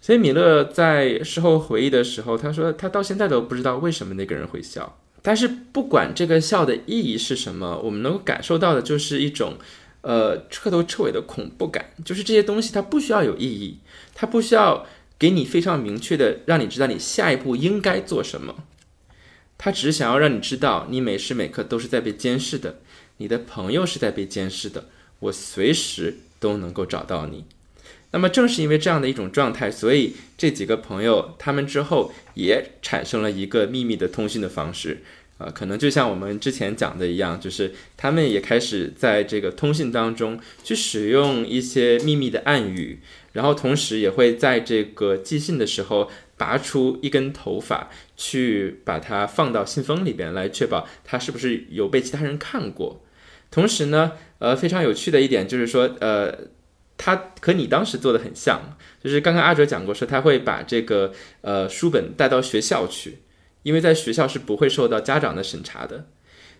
所以米勒在事后回忆的时候，他说他到现在都不知道为什么那个人会笑。但是不管这个笑的意义是什么，我们能够感受到的就是一种，呃，彻头彻尾的恐怖感。就是这些东西它不需要有意义，它不需要给你非常明确的让你知道你下一步应该做什么。它只是想要让你知道，你每时每刻都是在被监视的，你的朋友是在被监视的，我随时都能够找到你。那么正是因为这样的一种状态，所以这几个朋友他们之后也产生了一个秘密的通讯的方式，啊，可能就像我们之前讲的一样，就是他们也开始在这个通信当中去使用一些秘密的暗语，然后同时也会在这个寄信的时候拔出一根头发，去把它放到信封里边来，确保它是不是有被其他人看过。同时呢，呃，非常有趣的一点就是说，呃。他和你当时做的很像，就是刚刚阿哲讲过，说他会把这个呃书本带到学校去，因为在学校是不会受到家长的审查的。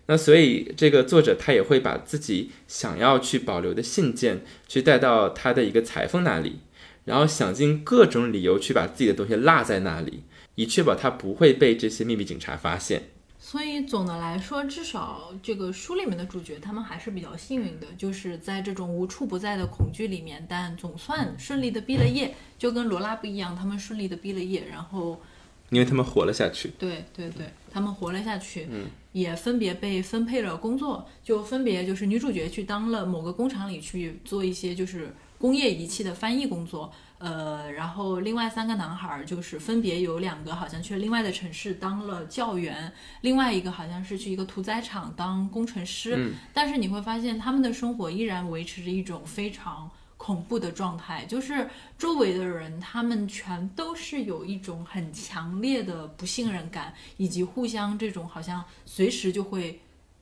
那所以这个作者他也会把自己想要去保留的信件去带到他的一个裁缝那里，然后想尽各种理由去把自己的东西落在那里，以确保他不会被这些秘密警察发现。所以总的来说，至少这个书里面的主角他们还是比较幸运的，就是在这种无处不在的恐惧里面，但总算顺利的毕了业，就跟罗拉不一样，他们顺利的毕了业，然后，因为他们活了下去。对对对，他们活了下去，嗯，也分别被分配了工作，就分别就是女主角去当了某个工厂里去做一些就是工业仪器的翻译工作。呃，然后另外三个男孩就是分别有两个好像去了另外的城市当了教员，另外一个好像是去一个屠宰场当工程师。嗯，但是你会发现他们的生活依然维持着一种非常恐怖的状态，就是周围的人他们全都是有一种很强烈的不信任感，以及互相这种好像随时就会。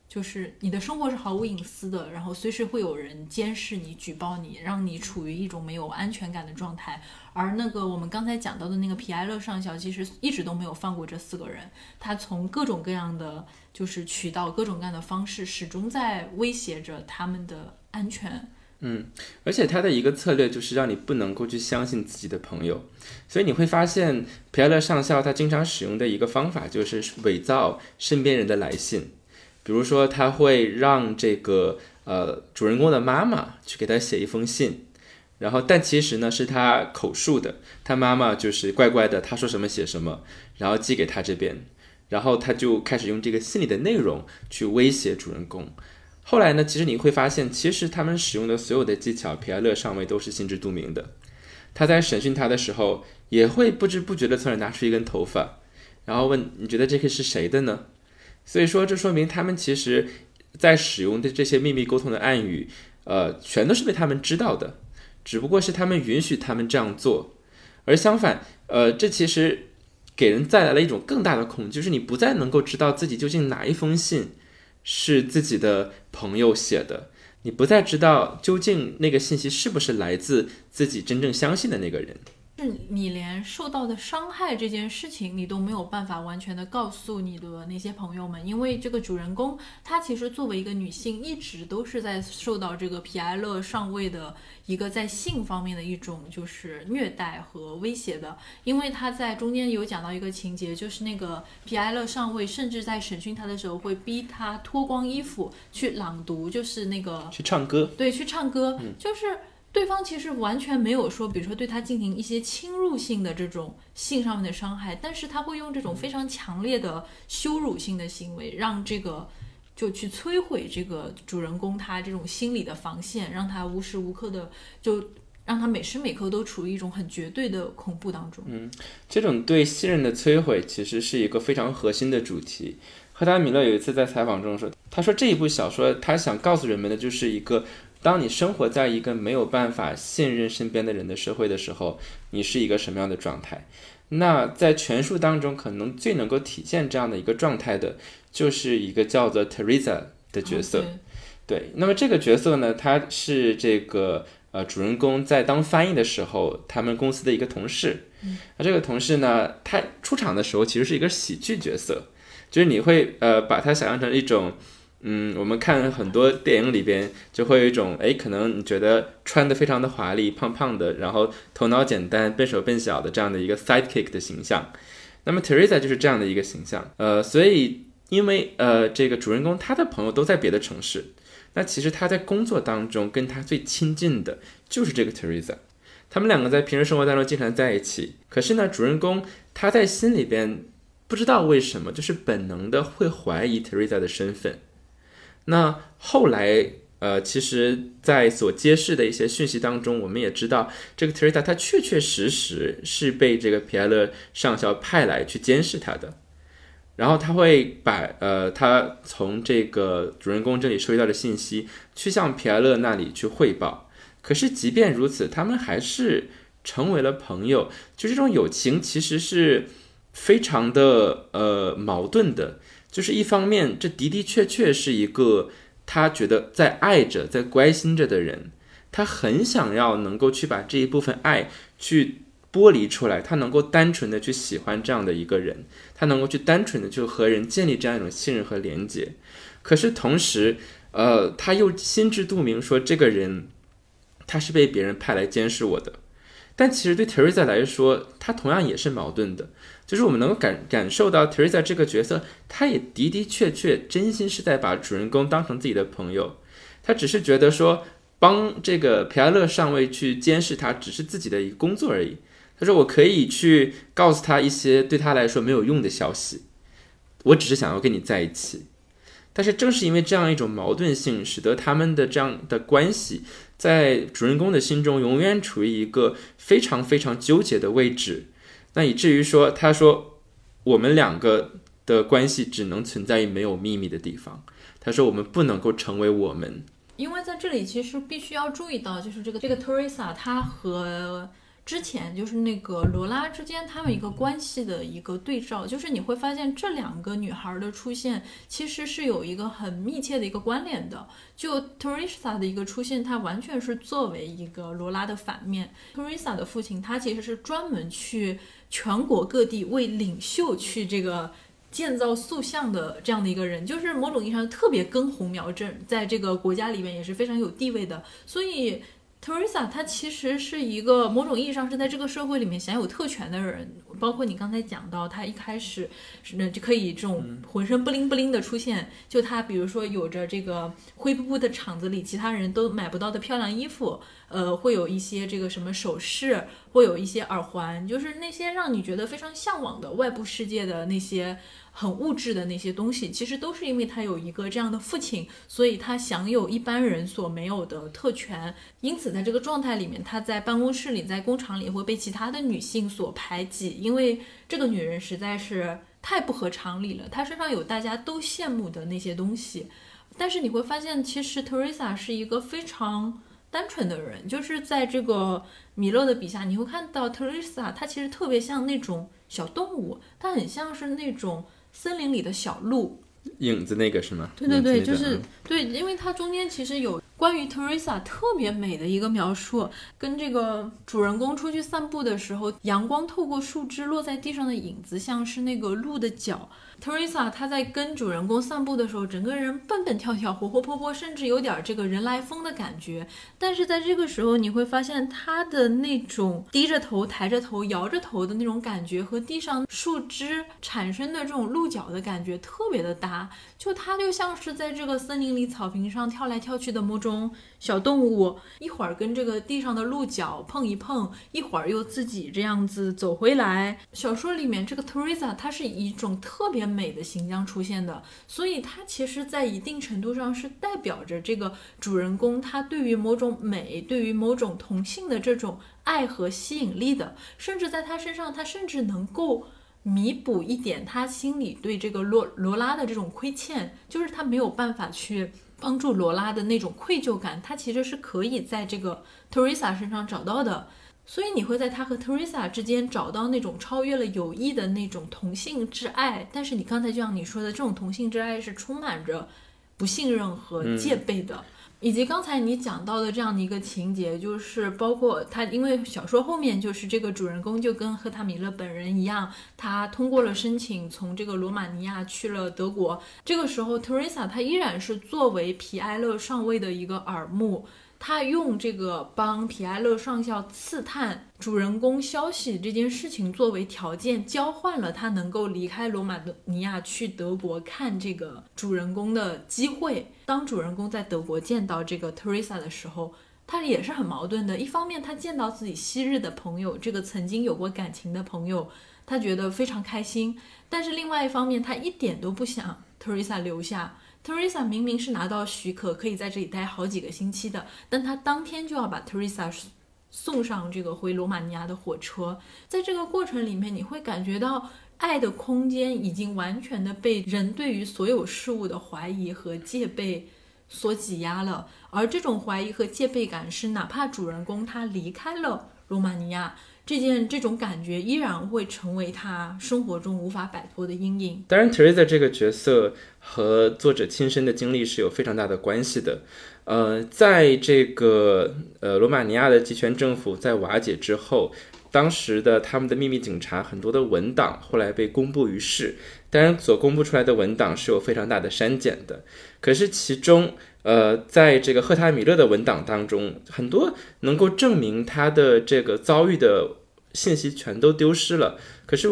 就是你的生活是毫无隐私的，然后随时会有人监视你、举报你，让你处于一种没有安全感的状态。而那个我们刚才讲到的那个皮埃勒上校，其实一直都没有放过这四个人，他从各种各样的就是渠道、各种各样的方式，始终在威胁着他们的安全。嗯，而且他的一个策略就是让你不能够去相信自己的朋友，所以你会发现皮埃勒上校他经常使用的一个方法就是伪造身边人的来信。比如说，他会让这个呃主人公的妈妈去给他写一封信，然后但其实呢是他口述的，他妈妈就是乖乖的，他说什么写什么，然后寄给他这边，然后他就开始用这个信里的内容去威胁主人公。后来呢，其实你会发现，其实他们使用的所有的技巧，皮埃勒上尉都是心知肚明的。他在审讯他的时候，也会不知不觉地从那拿出一根头发，然后问：“你觉得这个是谁的呢？”所以说，这说明他们其实，在使用的这些秘密沟通的暗语，呃，全都是被他们知道的，只不过是他们允许他们这样做。而相反，呃，这其实给人带来了一种更大的恐惧，就是你不再能够知道自己究竟哪一封信是自己的朋友写的，你不再知道究竟那个信息是不是来自自己真正相信的那个人。是你连受到的伤害这件事情，你都没有办法完全的告诉你的那些朋友们，因为这个主人公她其实作为一个女性，一直都是在受到这个皮埃勒上尉的一个在性方面的一种就是虐待和威胁的，因为她在中间有讲到一个情节，就是那个皮埃勒上尉甚至在审讯她的时候会逼她脱光衣服去朗读，就是那个去唱歌，对，去唱歌，就是。对方其实完全没有说，比如说对他进行一些侵入性的这种性上面的伤害，但是他会用这种非常强烈的羞辱性的行为，让这个就去摧毁这个主人公他这种心理的防线，让他无时无刻的就让他每时每刻都处于一种很绝对的恐怖当中。嗯，这种对信任的摧毁其实是一个非常核心的主题。赫达米勒有一次在采访中说，他说这一部小说他想告诉人们的就是一个。当你生活在一个没有办法信任身边的人的社会的时候，你是一个什么样的状态？那在全书当中，可能最能够体现这样的一个状态的，就是一个叫做 Teresa 的角色。对，那么这个角色呢，他是这个呃主人公在当翻译的时候，他们公司的一个同事。那这个同事呢，他出场的时候其实是一个喜剧角色，就是你会呃把他想象成一种。嗯，我们看很多电影里边就会有一种，哎，可能你觉得穿的非常的华丽，胖胖的，然后头脑简单，笨手笨脚的这样的一个 sidekick 的形象。那么 Teresa 就是这样的一个形象。呃，所以因为呃这个主人公他的朋友都在别的城市，那其实他在工作当中跟他最亲近的就是这个 Teresa。他们两个在平时生活当中经常在一起，可是呢，主人公他在心里边不知道为什么，就是本能的会怀疑 Teresa 的身份。那后来，呃，其实，在所揭示的一些讯息当中，我们也知道，这个 Teresa 她确确实实是被这个皮埃勒上校派来去监视他的。然后他会把，呃，他从这个主人公这里收集到的信息，去向皮埃勒那里去汇报。可是，即便如此，他们还是成为了朋友。就这种友情，其实是非常的，呃，矛盾的。就是一方面，这的的确确是一个他觉得在爱着、在关心着的人，他很想要能够去把这一部分爱去剥离出来，他能够单纯的去喜欢这样的一个人，他能够去单纯的就和人建立这样一种信任和连接。可是同时，呃，他又心知肚明说这个人他是被别人派来监视我的，但其实对 Teresa 来说，他同样也是矛盾的。就是我们能够感感受到 Teresa 这个角色，他也的的确确真心是在把主人公当成自己的朋友，他只是觉得说帮这个皮埃勒上尉去监视他，只是自己的一个工作而已。他说我可以去告诉他一些对他来说没有用的消息，我只是想要跟你在一起。但是正是因为这样一种矛盾性，使得他们的这样的关系在主人公的心中永远处于一个非常非常纠结的位置。那以至于说，他说我们两个的关系只能存在于没有秘密的地方。他说我们不能够成为我们，因为在这里其实必须要注意到，就是这个这个 Teresa 她和。之前就是那个罗拉之间他们一个关系的一个对照，就是你会发现这两个女孩的出现其实是有一个很密切的一个关联的。就 Teresa 的一个出现，她完全是作为一个罗拉的反面。Teresa 的父亲他其实是专门去全国各地为领袖去这个建造塑像的这样的一个人，就是某种意义上特别根红苗正，在这个国家里面也是非常有地位的，所以。Teresa，她其实是一个某种意义上是在这个社会里面享有特权的人，包括你刚才讲到，她一开始是那就可以这种浑身不灵不灵的出现，就她比如说有着这个灰扑扑的厂子里其他人都买不到的漂亮衣服，呃，会有一些这个什么首饰，会有一些耳环，就是那些让你觉得非常向往的外部世界的那些。很物质的那些东西，其实都是因为他有一个这样的父亲，所以他享有一般人所没有的特权。因此，在这个状态里面，他在办公室里、在工厂里会被其他的女性所排挤，因为这个女人实在是太不合常理了。她身上有大家都羡慕的那些东西，但是你会发现，其实 Teresa 是一个非常单纯的人。就是在这个米勒的笔下，你会看到 Teresa，她其实特别像那种小动物，她很像是那种。森林里的小鹿，影子那个是吗？对对对，就是对，因为它中间其实有关于 Teresa 特别美的一个描述，跟这个主人公出去散步的时候，阳光透过树枝落在地上的影子，像是那个鹿的脚。Teresa 她在跟主人公散步的时候，整个人蹦蹦跳跳、活活泼泼，甚至有点这个人来疯的感觉。但是在这个时候，你会发现她的那种低着头、抬着头、摇着头的那种感觉，和地上树枝产生的这种鹿角的感觉特别的搭。就它就像是在这个森林里草坪上跳来跳去的某种中小动物，一会儿跟这个地上的鹿角碰一碰，一会儿又自己这样子走回来。小说里面这个 Teresa 她是以一种特别美的形象出现的，所以它其实在一定程度上是代表着这个主人公他对于某种美、对于某种同性的这种爱和吸引力的，甚至在他身上，他甚至能够。弥补一点他心里对这个罗罗拉的这种亏欠，就是他没有办法去帮助罗拉的那种愧疚感，他其实是可以在这个 Teresa 身上找到的。所以你会在他和 Teresa 之间找到那种超越了友谊的那种同性之爱。但是你刚才就像你说的，这种同性之爱是充满着不信任和戒备的。以及刚才你讲到的这样的一个情节，就是包括他，因为小说后面就是这个主人公就跟赫塔米勒本人一样，他通过了申请，从这个罗马尼亚去了德国。这个时候，Teresa 她依然是作为皮埃勒上尉的一个耳目。他用这个帮皮埃勒上校刺探主人公消息这件事情作为条件，交换了他能够离开罗马尼亚去德国看这个主人公的机会。当主人公在德国见到这个 Teresa 的时候，他也是很矛盾的。一方面，他见到自己昔日的朋友，这个曾经有过感情的朋友，他觉得非常开心；但是另外一方面，他一点都不想 Teresa 留下。Teresa 明明是拿到许可可以在这里待好几个星期的，但他当天就要把 Teresa 送上这个回罗马尼亚的火车。在这个过程里面，你会感觉到爱的空间已经完全的被人对于所有事物的怀疑和戒备所挤压了。而这种怀疑和戒备感是，哪怕主人公他离开了罗马尼亚。这件这种感觉依然会成为他生活中无法摆脱的阴影。当然，Teresa 这个角色和作者亲身的经历是有非常大的关系的。呃，在这个呃罗马尼亚的集权政府在瓦解之后，当时的他们的秘密警察很多的文档后来被公布于世。当然，所公布出来的文档是有非常大的删减的。可是其中，呃，在这个赫塔米勒的文档当中，很多能够证明他的这个遭遇的信息全都丢失了。可是，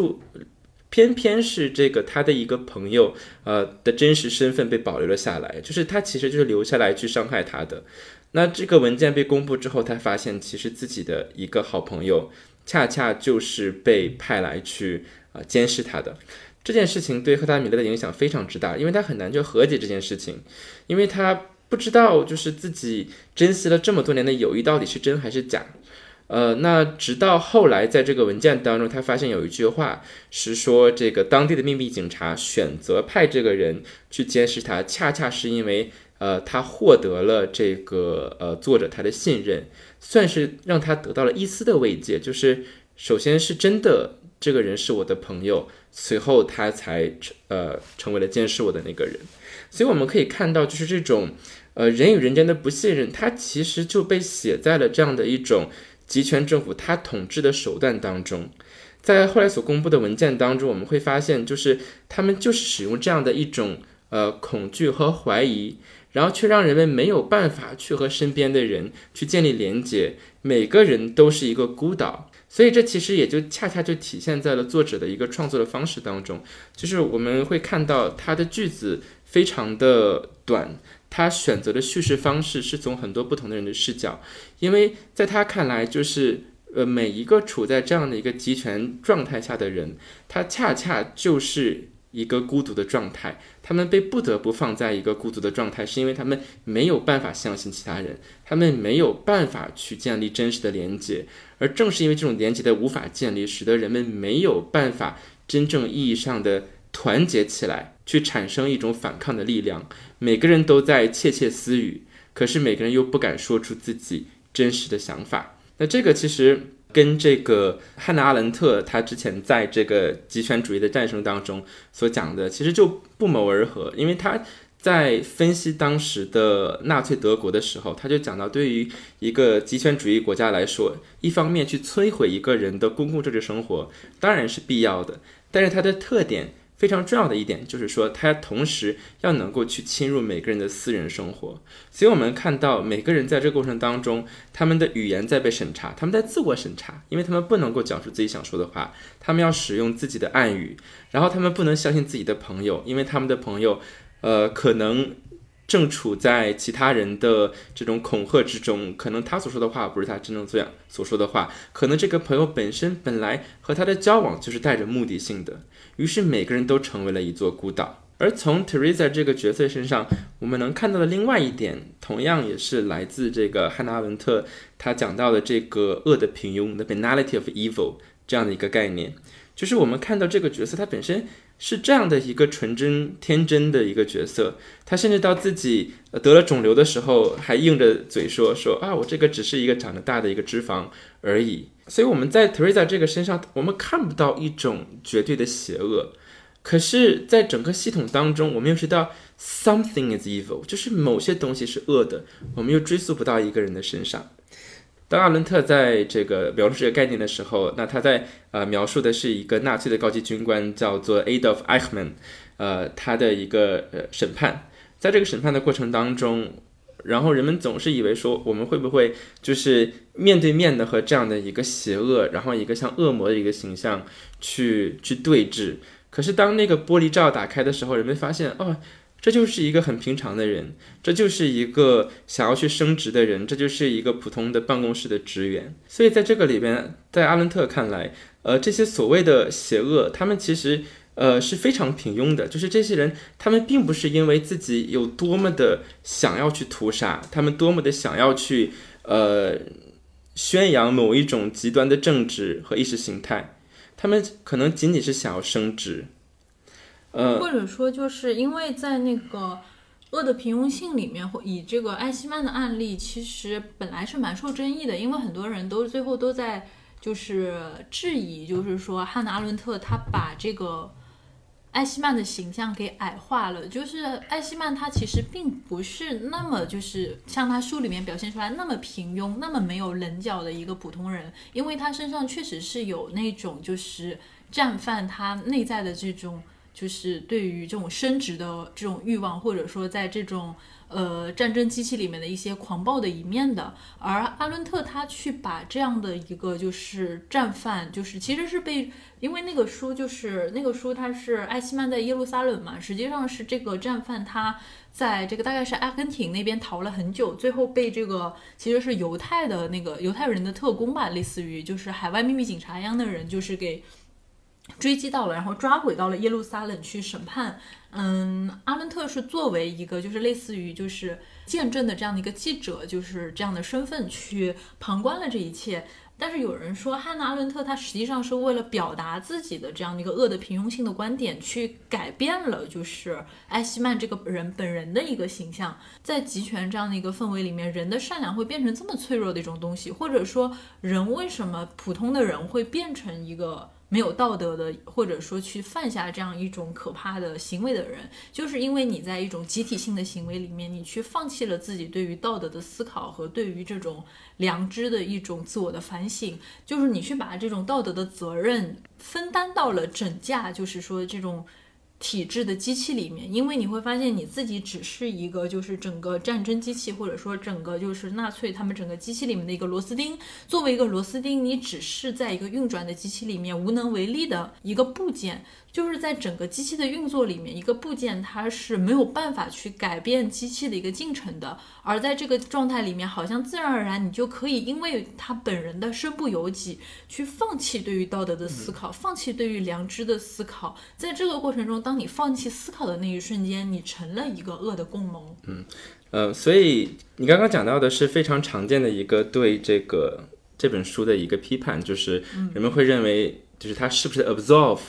偏偏是这个他的一个朋友，呃的真实身份被保留了下来，就是他其实就是留下来去伤害他的。那这个文件被公布之后，他发现其实自己的一个好朋友，恰恰就是被派来去啊监视他的。这件事情对赫塔米勒的影响非常之大，因为他很难就和解这件事情，因为他。不知道，就是自己珍惜了这么多年的友谊到底是真还是假？呃，那直到后来在这个文件当中，他发现有一句话是说，这个当地的秘密警察选择派这个人去监视他，恰恰是因为呃，他获得了这个呃作者他的信任，算是让他得到了一丝的慰藉。就是首先是真的，这个人是我的朋友，随后他才呃成为了监视我的那个人。所以我们可以看到，就是这种。呃，人与人间的不信任，它其实就被写在了这样的一种集权政府它统治的手段当中。在后来所公布的文件当中，我们会发现，就是他们就是使用这样的一种呃恐惧和怀疑，然后却让人们没有办法去和身边的人去建立连接，每个人都是一个孤岛。所以这其实也就恰恰就体现在了作者的一个创作的方式当中，就是我们会看到他的句子非常的短。他选择的叙事方式是从很多不同的人的视角，因为在他看来，就是呃每一个处在这样的一个集权状态下的人，他恰恰就是一个孤独的状态。他们被不得不放在一个孤独的状态，是因为他们没有办法相信其他人，他们没有办法去建立真实的连接。而正是因为这种连接的无法建立，使得人们没有办法真正意义上的团结起来。去产生一种反抗的力量，每个人都在窃窃私语，可是每个人又不敢说出自己真实的想法。那这个其实跟这个汉娜·阿伦特他之前在这个极权主义的战争当中所讲的其实就不谋而合，因为他。在分析当时的纳粹德国的时候，他就讲到，对于一个极权主义国家来说，一方面去摧毁一个人的公共政治生活当然是必要的，但是它的特点。非常重要的一点就是说，他同时要能够去侵入每个人的私人生活。所以，我们看到每个人在这个过程当中，他们的语言在被审查，他们在自我审查，因为他们不能够讲出自己想说的话，他们要使用自己的暗语，然后他们不能相信自己的朋友，因为他们的朋友，呃，可能。正处在其他人的这种恐吓之中，可能他所说的话不是他真正这样所说的话，可能这个朋友本身本来和他的交往就是带着目的性的，于是每个人都成为了一座孤岛。而从 Teresa 这个角色身上，我们能看到的另外一点，同样也是来自这个汉娜文特他讲到的这个恶的平庸 （the banality of evil） 这样的一个概念，就是我们看到这个角色他本身。是这样的一个纯真天真的一个角色，他甚至到自己得了肿瘤的时候，还硬着嘴说说啊，我这个只是一个长得大的一个脂肪而已。所以我们在 Teresa 这个身上，我们看不到一种绝对的邪恶，可是，在整个系统当中，我们又知道 something is evil，就是某些东西是恶的，我们又追溯不到一个人的身上。当阿伦特在这个描述这个概念的时候，那他在呃描述的是一个纳粹的高级军官，叫做 Adolf Eichmann，呃，他的一个呃审判，在这个审判的过程当中，然后人们总是以为说我们会不会就是面对面的和这样的一个邪恶，然后一个像恶魔的一个形象去去对峙，可是当那个玻璃罩打开的时候，人们发现哦。这就是一个很平常的人，这就是一个想要去升职的人，这就是一个普通的办公室的职员。所以在这个里边，在阿伦特看来，呃，这些所谓的邪恶，他们其实呃是非常平庸的。就是这些人，他们并不是因为自己有多么的想要去屠杀，他们多么的想要去呃宣扬某一种极端的政治和意识形态，他们可能仅仅是想要升职。或者说，就是因为在那个《恶的平庸性》里面，或以这个艾希曼的案例，其实本来是蛮受争议的，因为很多人都最后都在就是质疑，就是说汉娜阿伦特他把这个艾希曼的形象给矮化了，就是艾希曼他其实并不是那么就是像他书里面表现出来那么平庸、那么没有棱角的一个普通人，因为他身上确实是有那种就是战犯他内在的这种。就是对于这种升值的这种欲望，或者说在这种呃战争机器里面的一些狂暴的一面的，而阿伦特他去把这样的一个就是战犯，就是其实是被因为那个书就是那个书他是艾希曼在耶路撒冷嘛，实际上是这个战犯他在这个大概是阿根廷那边逃了很久，最后被这个其实是犹太的那个犹太人的特工吧，类似于就是海外秘密警察一样的人，就是给。追击到了，然后抓回到了耶路撒冷去审判。嗯，阿伦特是作为一个就是类似于就是见证的这样的一个记者，就是这样的身份去旁观了这一切。但是有人说，汉娜·阿伦特他实际上是为了表达自己的这样的一个恶的平庸性的观点，去改变了就是艾希曼这个人本人的一个形象。在集权这样的一个氛围里面，人的善良会变成这么脆弱的一种东西，或者说人为什么普通的人会变成一个？没有道德的，或者说去犯下这样一种可怕的行为的人，就是因为你在一种集体性的行为里面，你去放弃了自己对于道德的思考和对于这种良知的一种自我的反省，就是你去把这种道德的责任分担到了整架，就是说这种。体制的机器里面，因为你会发现你自己只是一个，就是整个战争机器，或者说整个就是纳粹他们整个机器里面的一个螺丝钉。作为一个螺丝钉，你只是在一个运转的机器里面无能为力的一个部件。就是在整个机器的运作里面，一个部件它是没有办法去改变机器的一个进程的。而在这个状态里面，好像自然而然你就可以，因为他本人的身不由己，去放弃对于道德的思考，放弃对于良知的思考。在这个过程中，当你放弃思考的那一瞬间，你成了一个恶的共谋。嗯，呃，所以你刚刚讲到的是非常常见的一个对这个这本书的一个批判，就是人们会认为。就是他是不是 absolve，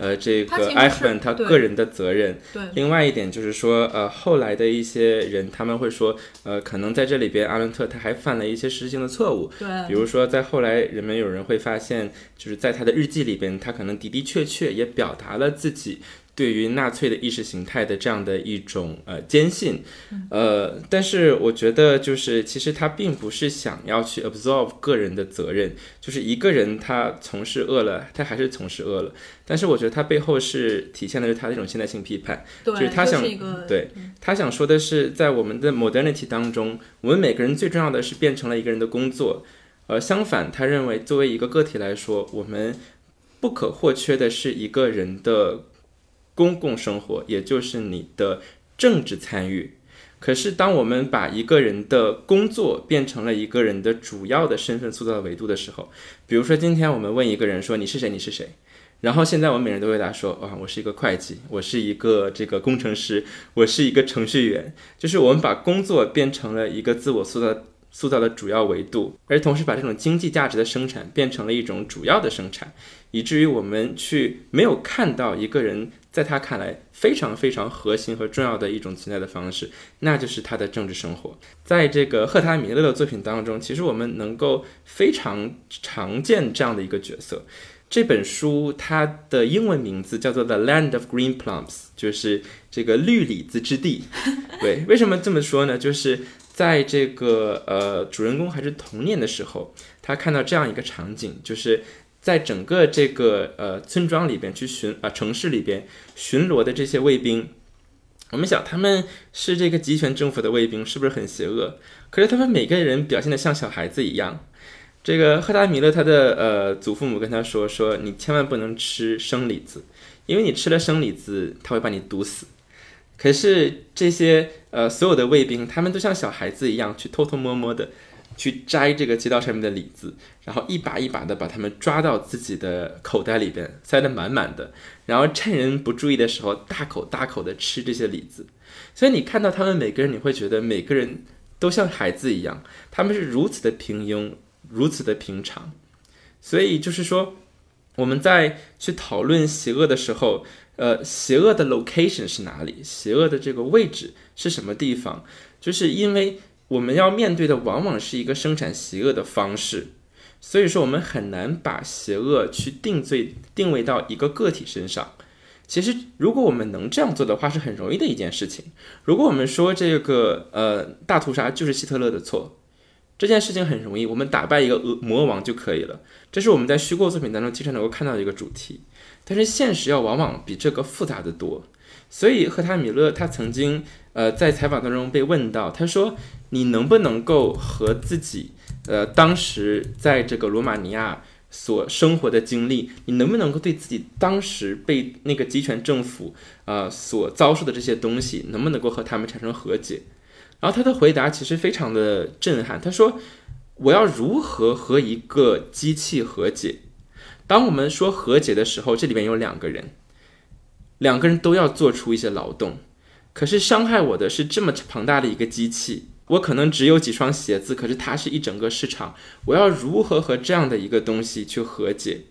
呃，这个艾弗曼他个人的责任。对。另外一点就是说，呃，后来的一些人他们会说，呃，可能在这里边阿伦特他还犯了一些实质性的错误。对。比如说，在后来人们有人会发现，就是在他的日记里边，他可能的的确确也表达了自己对于纳粹的意识形态的这样的一种呃坚信，呃，但是我觉得就是其实他并不是想要去 absolve 个人的责任，就是一个人他从事恶了，他还是从事恶了，但是我觉得他背后是体现的是他的一种现代性批判，就是他想对他想说的是，在我们的 modernity 当中，我们每个人最重要的是变成了一个人的工作，而相反，他认为作为一个个体来说，我们不可或缺的是一个人的。公共生活，也就是你的政治参与。可是，当我们把一个人的工作变成了一个人的主要的身份塑造维度的时候，比如说今天我们问一个人说你是谁？你是谁？然后现在我们每人都回答说啊，我是一个会计，我是一个这个工程师，我是一个程序员。就是我们把工作变成了一个自我塑造塑造的主要维度，而同时把这种经济价值的生产变成了一种主要的生产，以至于我们去没有看到一个人。在他看来，非常非常核心和重要的一种存在的方式，那就是他的政治生活。在这个赫塔米勒的作品当中，其实我们能够非常常见这样的一个角色。这本书它的英文名字叫做《The Land of Green Plums》，就是这个绿李子之地。对，为什么这么说呢？就是在这个呃主人公还是童年的时候，他看到这样一个场景，就是。在整个这个呃村庄里边去巡啊城市里边巡逻的这些卫兵，我们想他们是这个集权政府的卫兵，是不是很邪恶？可是他们每个人表现的像小孩子一样。这个赫达米勒他的呃祖父母跟他说说，你千万不能吃生李子，因为你吃了生李子，他会把你毒死。可是这些呃所有的卫兵，他们都像小孩子一样去偷偷摸摸的。去摘这个街道上面的李子，然后一把一把的把它们抓到自己的口袋里边，塞得满满的，然后趁人不注意的时候，大口大口的吃这些李子。所以你看到他们每个人，你会觉得每个人都像孩子一样，他们是如此的平庸，如此的平常。所以就是说，我们在去讨论邪恶的时候，呃，邪恶的 location 是哪里？邪恶的这个位置是什么地方？就是因为。我们要面对的往往是一个生产邪恶的方式，所以说我们很难把邪恶去定罪定位到一个个体身上。其实，如果我们能这样做的话，是很容易的一件事情。如果我们说这个呃大屠杀就是希特勒的错，这件事情很容易，我们打败一个恶魔王就可以了。这是我们在虚构作品当中经常能够看到的一个主题。但是现实要往往比这个复杂的多。所以赫塔米勒他曾经呃在采访当中被问到，他说。你能不能够和自己，呃，当时在这个罗马尼亚所生活的经历，你能不能够对自己当时被那个集权政府啊所遭受的这些东西，能不能够和他们产生和解？然后他的回答其实非常的震撼，他说：“我要如何和一个机器和解？当我们说和解的时候，这里边有两个人，两个人都要做出一些劳动，可是伤害我的是这么庞大的一个机器。”我可能只有几双鞋子，可是它是一整个市场。我要如何和这样的一个东西去和解？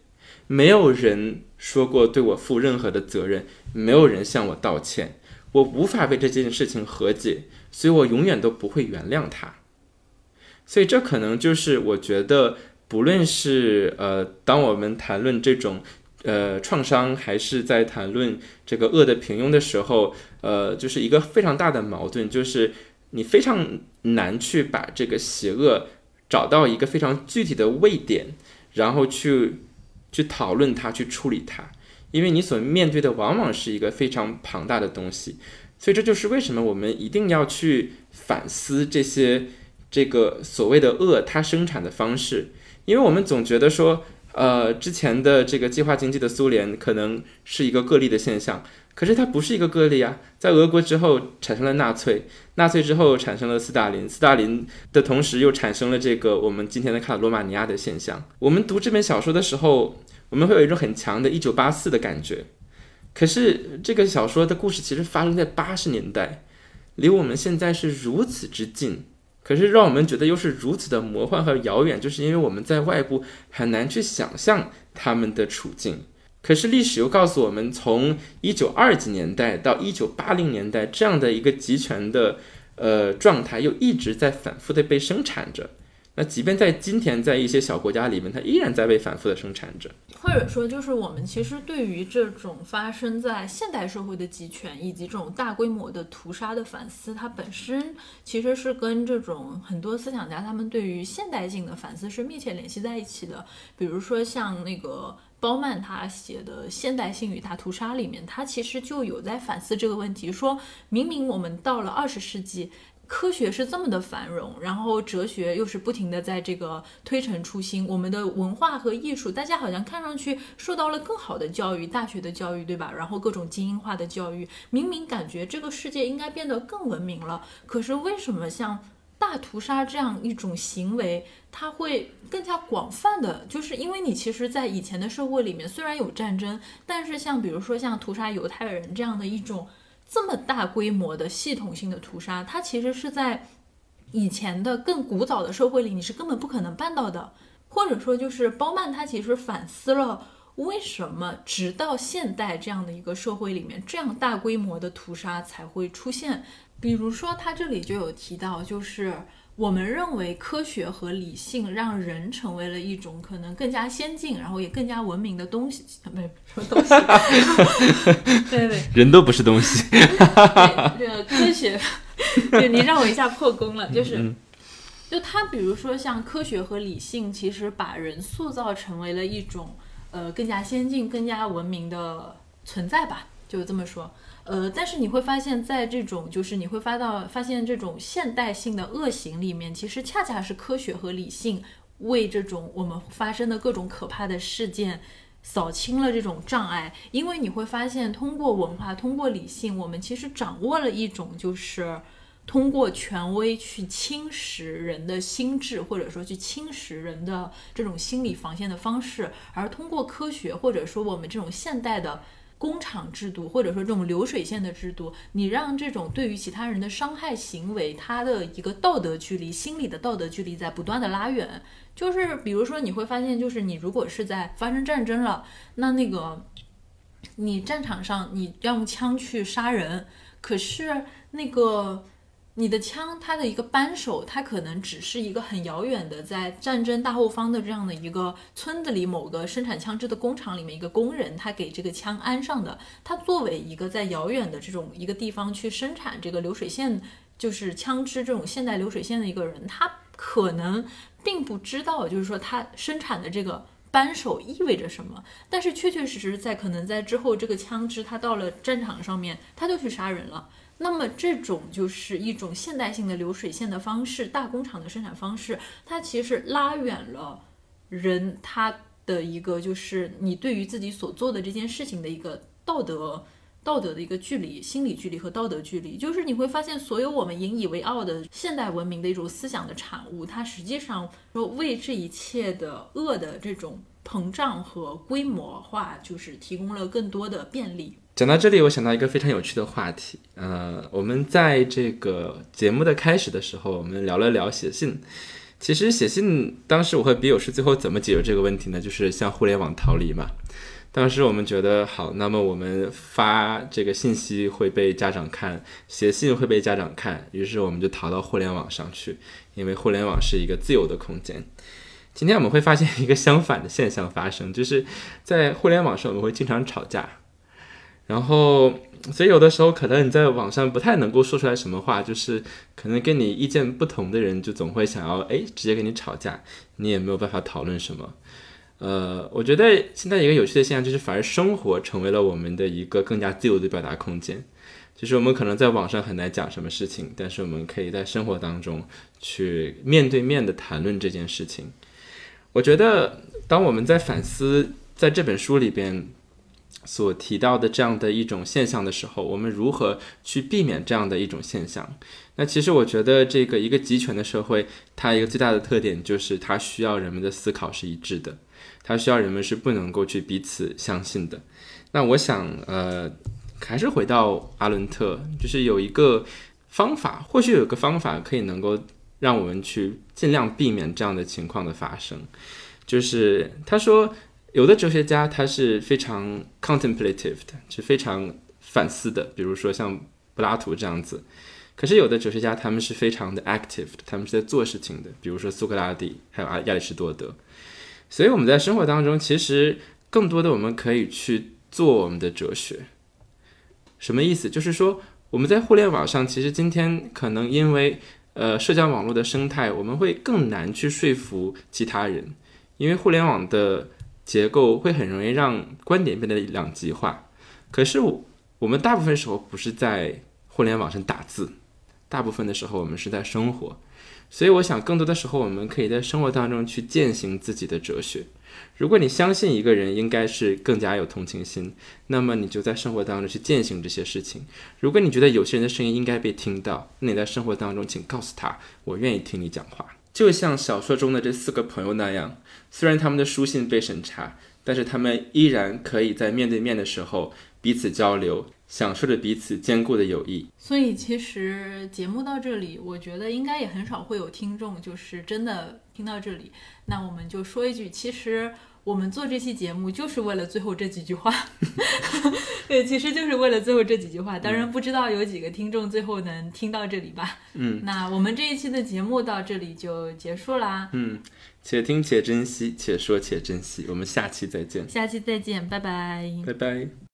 没有人说过对我负任何的责任，没有人向我道歉，我无法为这件事情和解，所以我永远都不会原谅他。所以这可能就是我觉得，不论是呃，当我们谈论这种呃创伤，还是在谈论这个恶的平庸的时候，呃，就是一个非常大的矛盾，就是。你非常难去把这个邪恶找到一个非常具体的位点，然后去去讨论它，去处理它，因为你所面对的往往是一个非常庞大的东西，所以这就是为什么我们一定要去反思这些这个所谓的恶它生产的方式，因为我们总觉得说，呃，之前的这个计划经济的苏联可能是一个个例的现象。可是它不是一个个例啊，在俄国之后产生了纳粹，纳粹之后产生了斯大林，斯大林的同时又产生了这个我们今天的看罗马尼亚的现象。我们读这本小说的时候，我们会有一种很强的1984的感觉。可是这个小说的故事其实发生在八十年代，离我们现在是如此之近，可是让我们觉得又是如此的魔幻和遥远，就是因为我们在外部很难去想象他们的处境。可是历史又告诉我们，从一九二几年代到一九八零年代，这样的一个集权的呃状态，又一直在反复的被生产着。那即便在今天，在一些小国家里面，它依然在被反复的生产着。或者说，就是我们其实对于这种发生在现代社会的集权以及这种大规模的屠杀的反思，它本身其实是跟这种很多思想家他们对于现代性的反思是密切联系在一起的。比如说像那个包曼他写的《现代性与大屠杀》里面，他其实就有在反思这个问题，说明明我们到了二十世纪。科学是这么的繁荣，然后哲学又是不停的在这个推陈出新。我们的文化和艺术，大家好像看上去受到了更好的教育，大学的教育，对吧？然后各种精英化的教育，明明感觉这个世界应该变得更文明了，可是为什么像大屠杀这样一种行为，它会更加广泛的？就是因为你其实，在以前的社会里面，虽然有战争，但是像比如说像屠杀犹太人这样的一种。这么大规模的系统性的屠杀，它其实是在以前的更古早的社会里，你是根本不可能办到的。或者说，就是包曼他其实反思了为什么直到现代这样的一个社会里面，这样大规模的屠杀才会出现。比如说，他这里就有提到，就是。我们认为科学和理性让人成为了一种可能更加先进，然后也更加文明的东西，不 是什么东西？对对，人都不是东西。这个科学，就你让我一下破功了，就是，就他比如说像科学和理性，其实把人塑造成为了一种呃更加先进、更加文明的存在吧，就这么说。呃，但是你会发现在这种，就是你会发到发现这种现代性的恶行里面，其实恰恰是科学和理性为这种我们发生的各种可怕的事件扫清了这种障碍。因为你会发现，通过文化，通过理性，我们其实掌握了一种就是通过权威去侵蚀人的心智，或者说去侵蚀人的这种心理防线的方式。而通过科学，或者说我们这种现代的。工厂制度，或者说这种流水线的制度，你让这种对于其他人的伤害行为，它的一个道德距离、心理的道德距离在不断的拉远。就是比如说，你会发现，就是你如果是在发生战争了，那那个你战场上你要用枪去杀人，可是那个。你的枪，它的一个扳手，它可能只是一个很遥远的，在战争大后方的这样的一个村子里某个生产枪支的工厂里面一个工人，他给这个枪安上的。他作为一个在遥远的这种一个地方去生产这个流水线，就是枪支这种现代流水线的一个人，他可能并不知道，就是说他生产的这个扳手意味着什么。但是确确实实在可能在之后，这个枪支他到了战场上面，他就去杀人了。那么这种就是一种现代性的流水线的方式，大工厂的生产方式，它其实拉远了人他的一个就是你对于自己所做的这件事情的一个道德道德的一个距离、心理距离和道德距离。就是你会发现，所有我们引以为傲的现代文明的一种思想的产物，它实际上说为这一切的恶的这种膨胀和规模化，就是提供了更多的便利。讲到这里，我想到一个非常有趣的话题。呃，我们在这个节目的开始的时候，我们聊了聊写信。其实写信，当时我和笔友是最后怎么解决这个问题呢？就是向互联网逃离嘛。当时我们觉得好，那么我们发这个信息会被家长看，写信会被家长看，于是我们就逃到互联网上去，因为互联网是一个自由的空间。今天我们会发现一个相反的现象发生，就是在互联网上我们会经常吵架。然后，所以有的时候可能你在网上不太能够说出来什么话，就是可能跟你意见不同的人就总会想要哎直接跟你吵架，你也没有办法讨论什么。呃，我觉得现在一个有趣的现象就是，反而生活成为了我们的一个更加自由的表达空间。就是我们可能在网上很难讲什么事情，但是我们可以在生活当中去面对面的谈论这件事情。我觉得当我们在反思在这本书里边。所提到的这样的一种现象的时候，我们如何去避免这样的一种现象？那其实我觉得，这个一个集权的社会，它一个最大的特点就是它需要人们的思考是一致的，它需要人们是不能够去彼此相信的。那我想，呃，还是回到阿伦特，就是有一个方法，或许有个方法可以能够让我们去尽量避免这样的情况的发生，就是他说。有的哲学家他是非常 contemplative 的，是非常反思的，比如说像柏拉图这样子。可是有的哲学家他们是非常的 active 的，他们是在做事情的，比如说苏格拉底，还有亚亚里士多德。所以我们在生活当中，其实更多的我们可以去做我们的哲学。什么意思？就是说我们在互联网上，其实今天可能因为呃社交网络的生态，我们会更难去说服其他人，因为互联网的结构会很容易让观点变得两极化。可是我们大部分时候不是在互联网上打字，大部分的时候我们是在生活。所以我想，更多的时候我们可以在生活当中去践行自己的哲学。如果你相信一个人应该是更加有同情心，那么你就在生活当中去践行这些事情。如果你觉得有些人的声音应该被听到，那你在生活当中请告诉他，我愿意听你讲话。就像小说中的这四个朋友那样，虽然他们的书信被审查，但是他们依然可以在面对面的时候彼此交流。享受着彼此坚固的友谊，所以其实节目到这里，我觉得应该也很少会有听众就是真的听到这里。那我们就说一句，其实我们做这期节目就是为了最后这几句话。对，其实就是为了最后这几句话。当然不知道有几个听众最后能听到这里吧。嗯，那我们这一期的节目到这里就结束啦。嗯，且听且珍惜，且说且珍惜。我们下期再见。下期再见，拜拜。拜拜。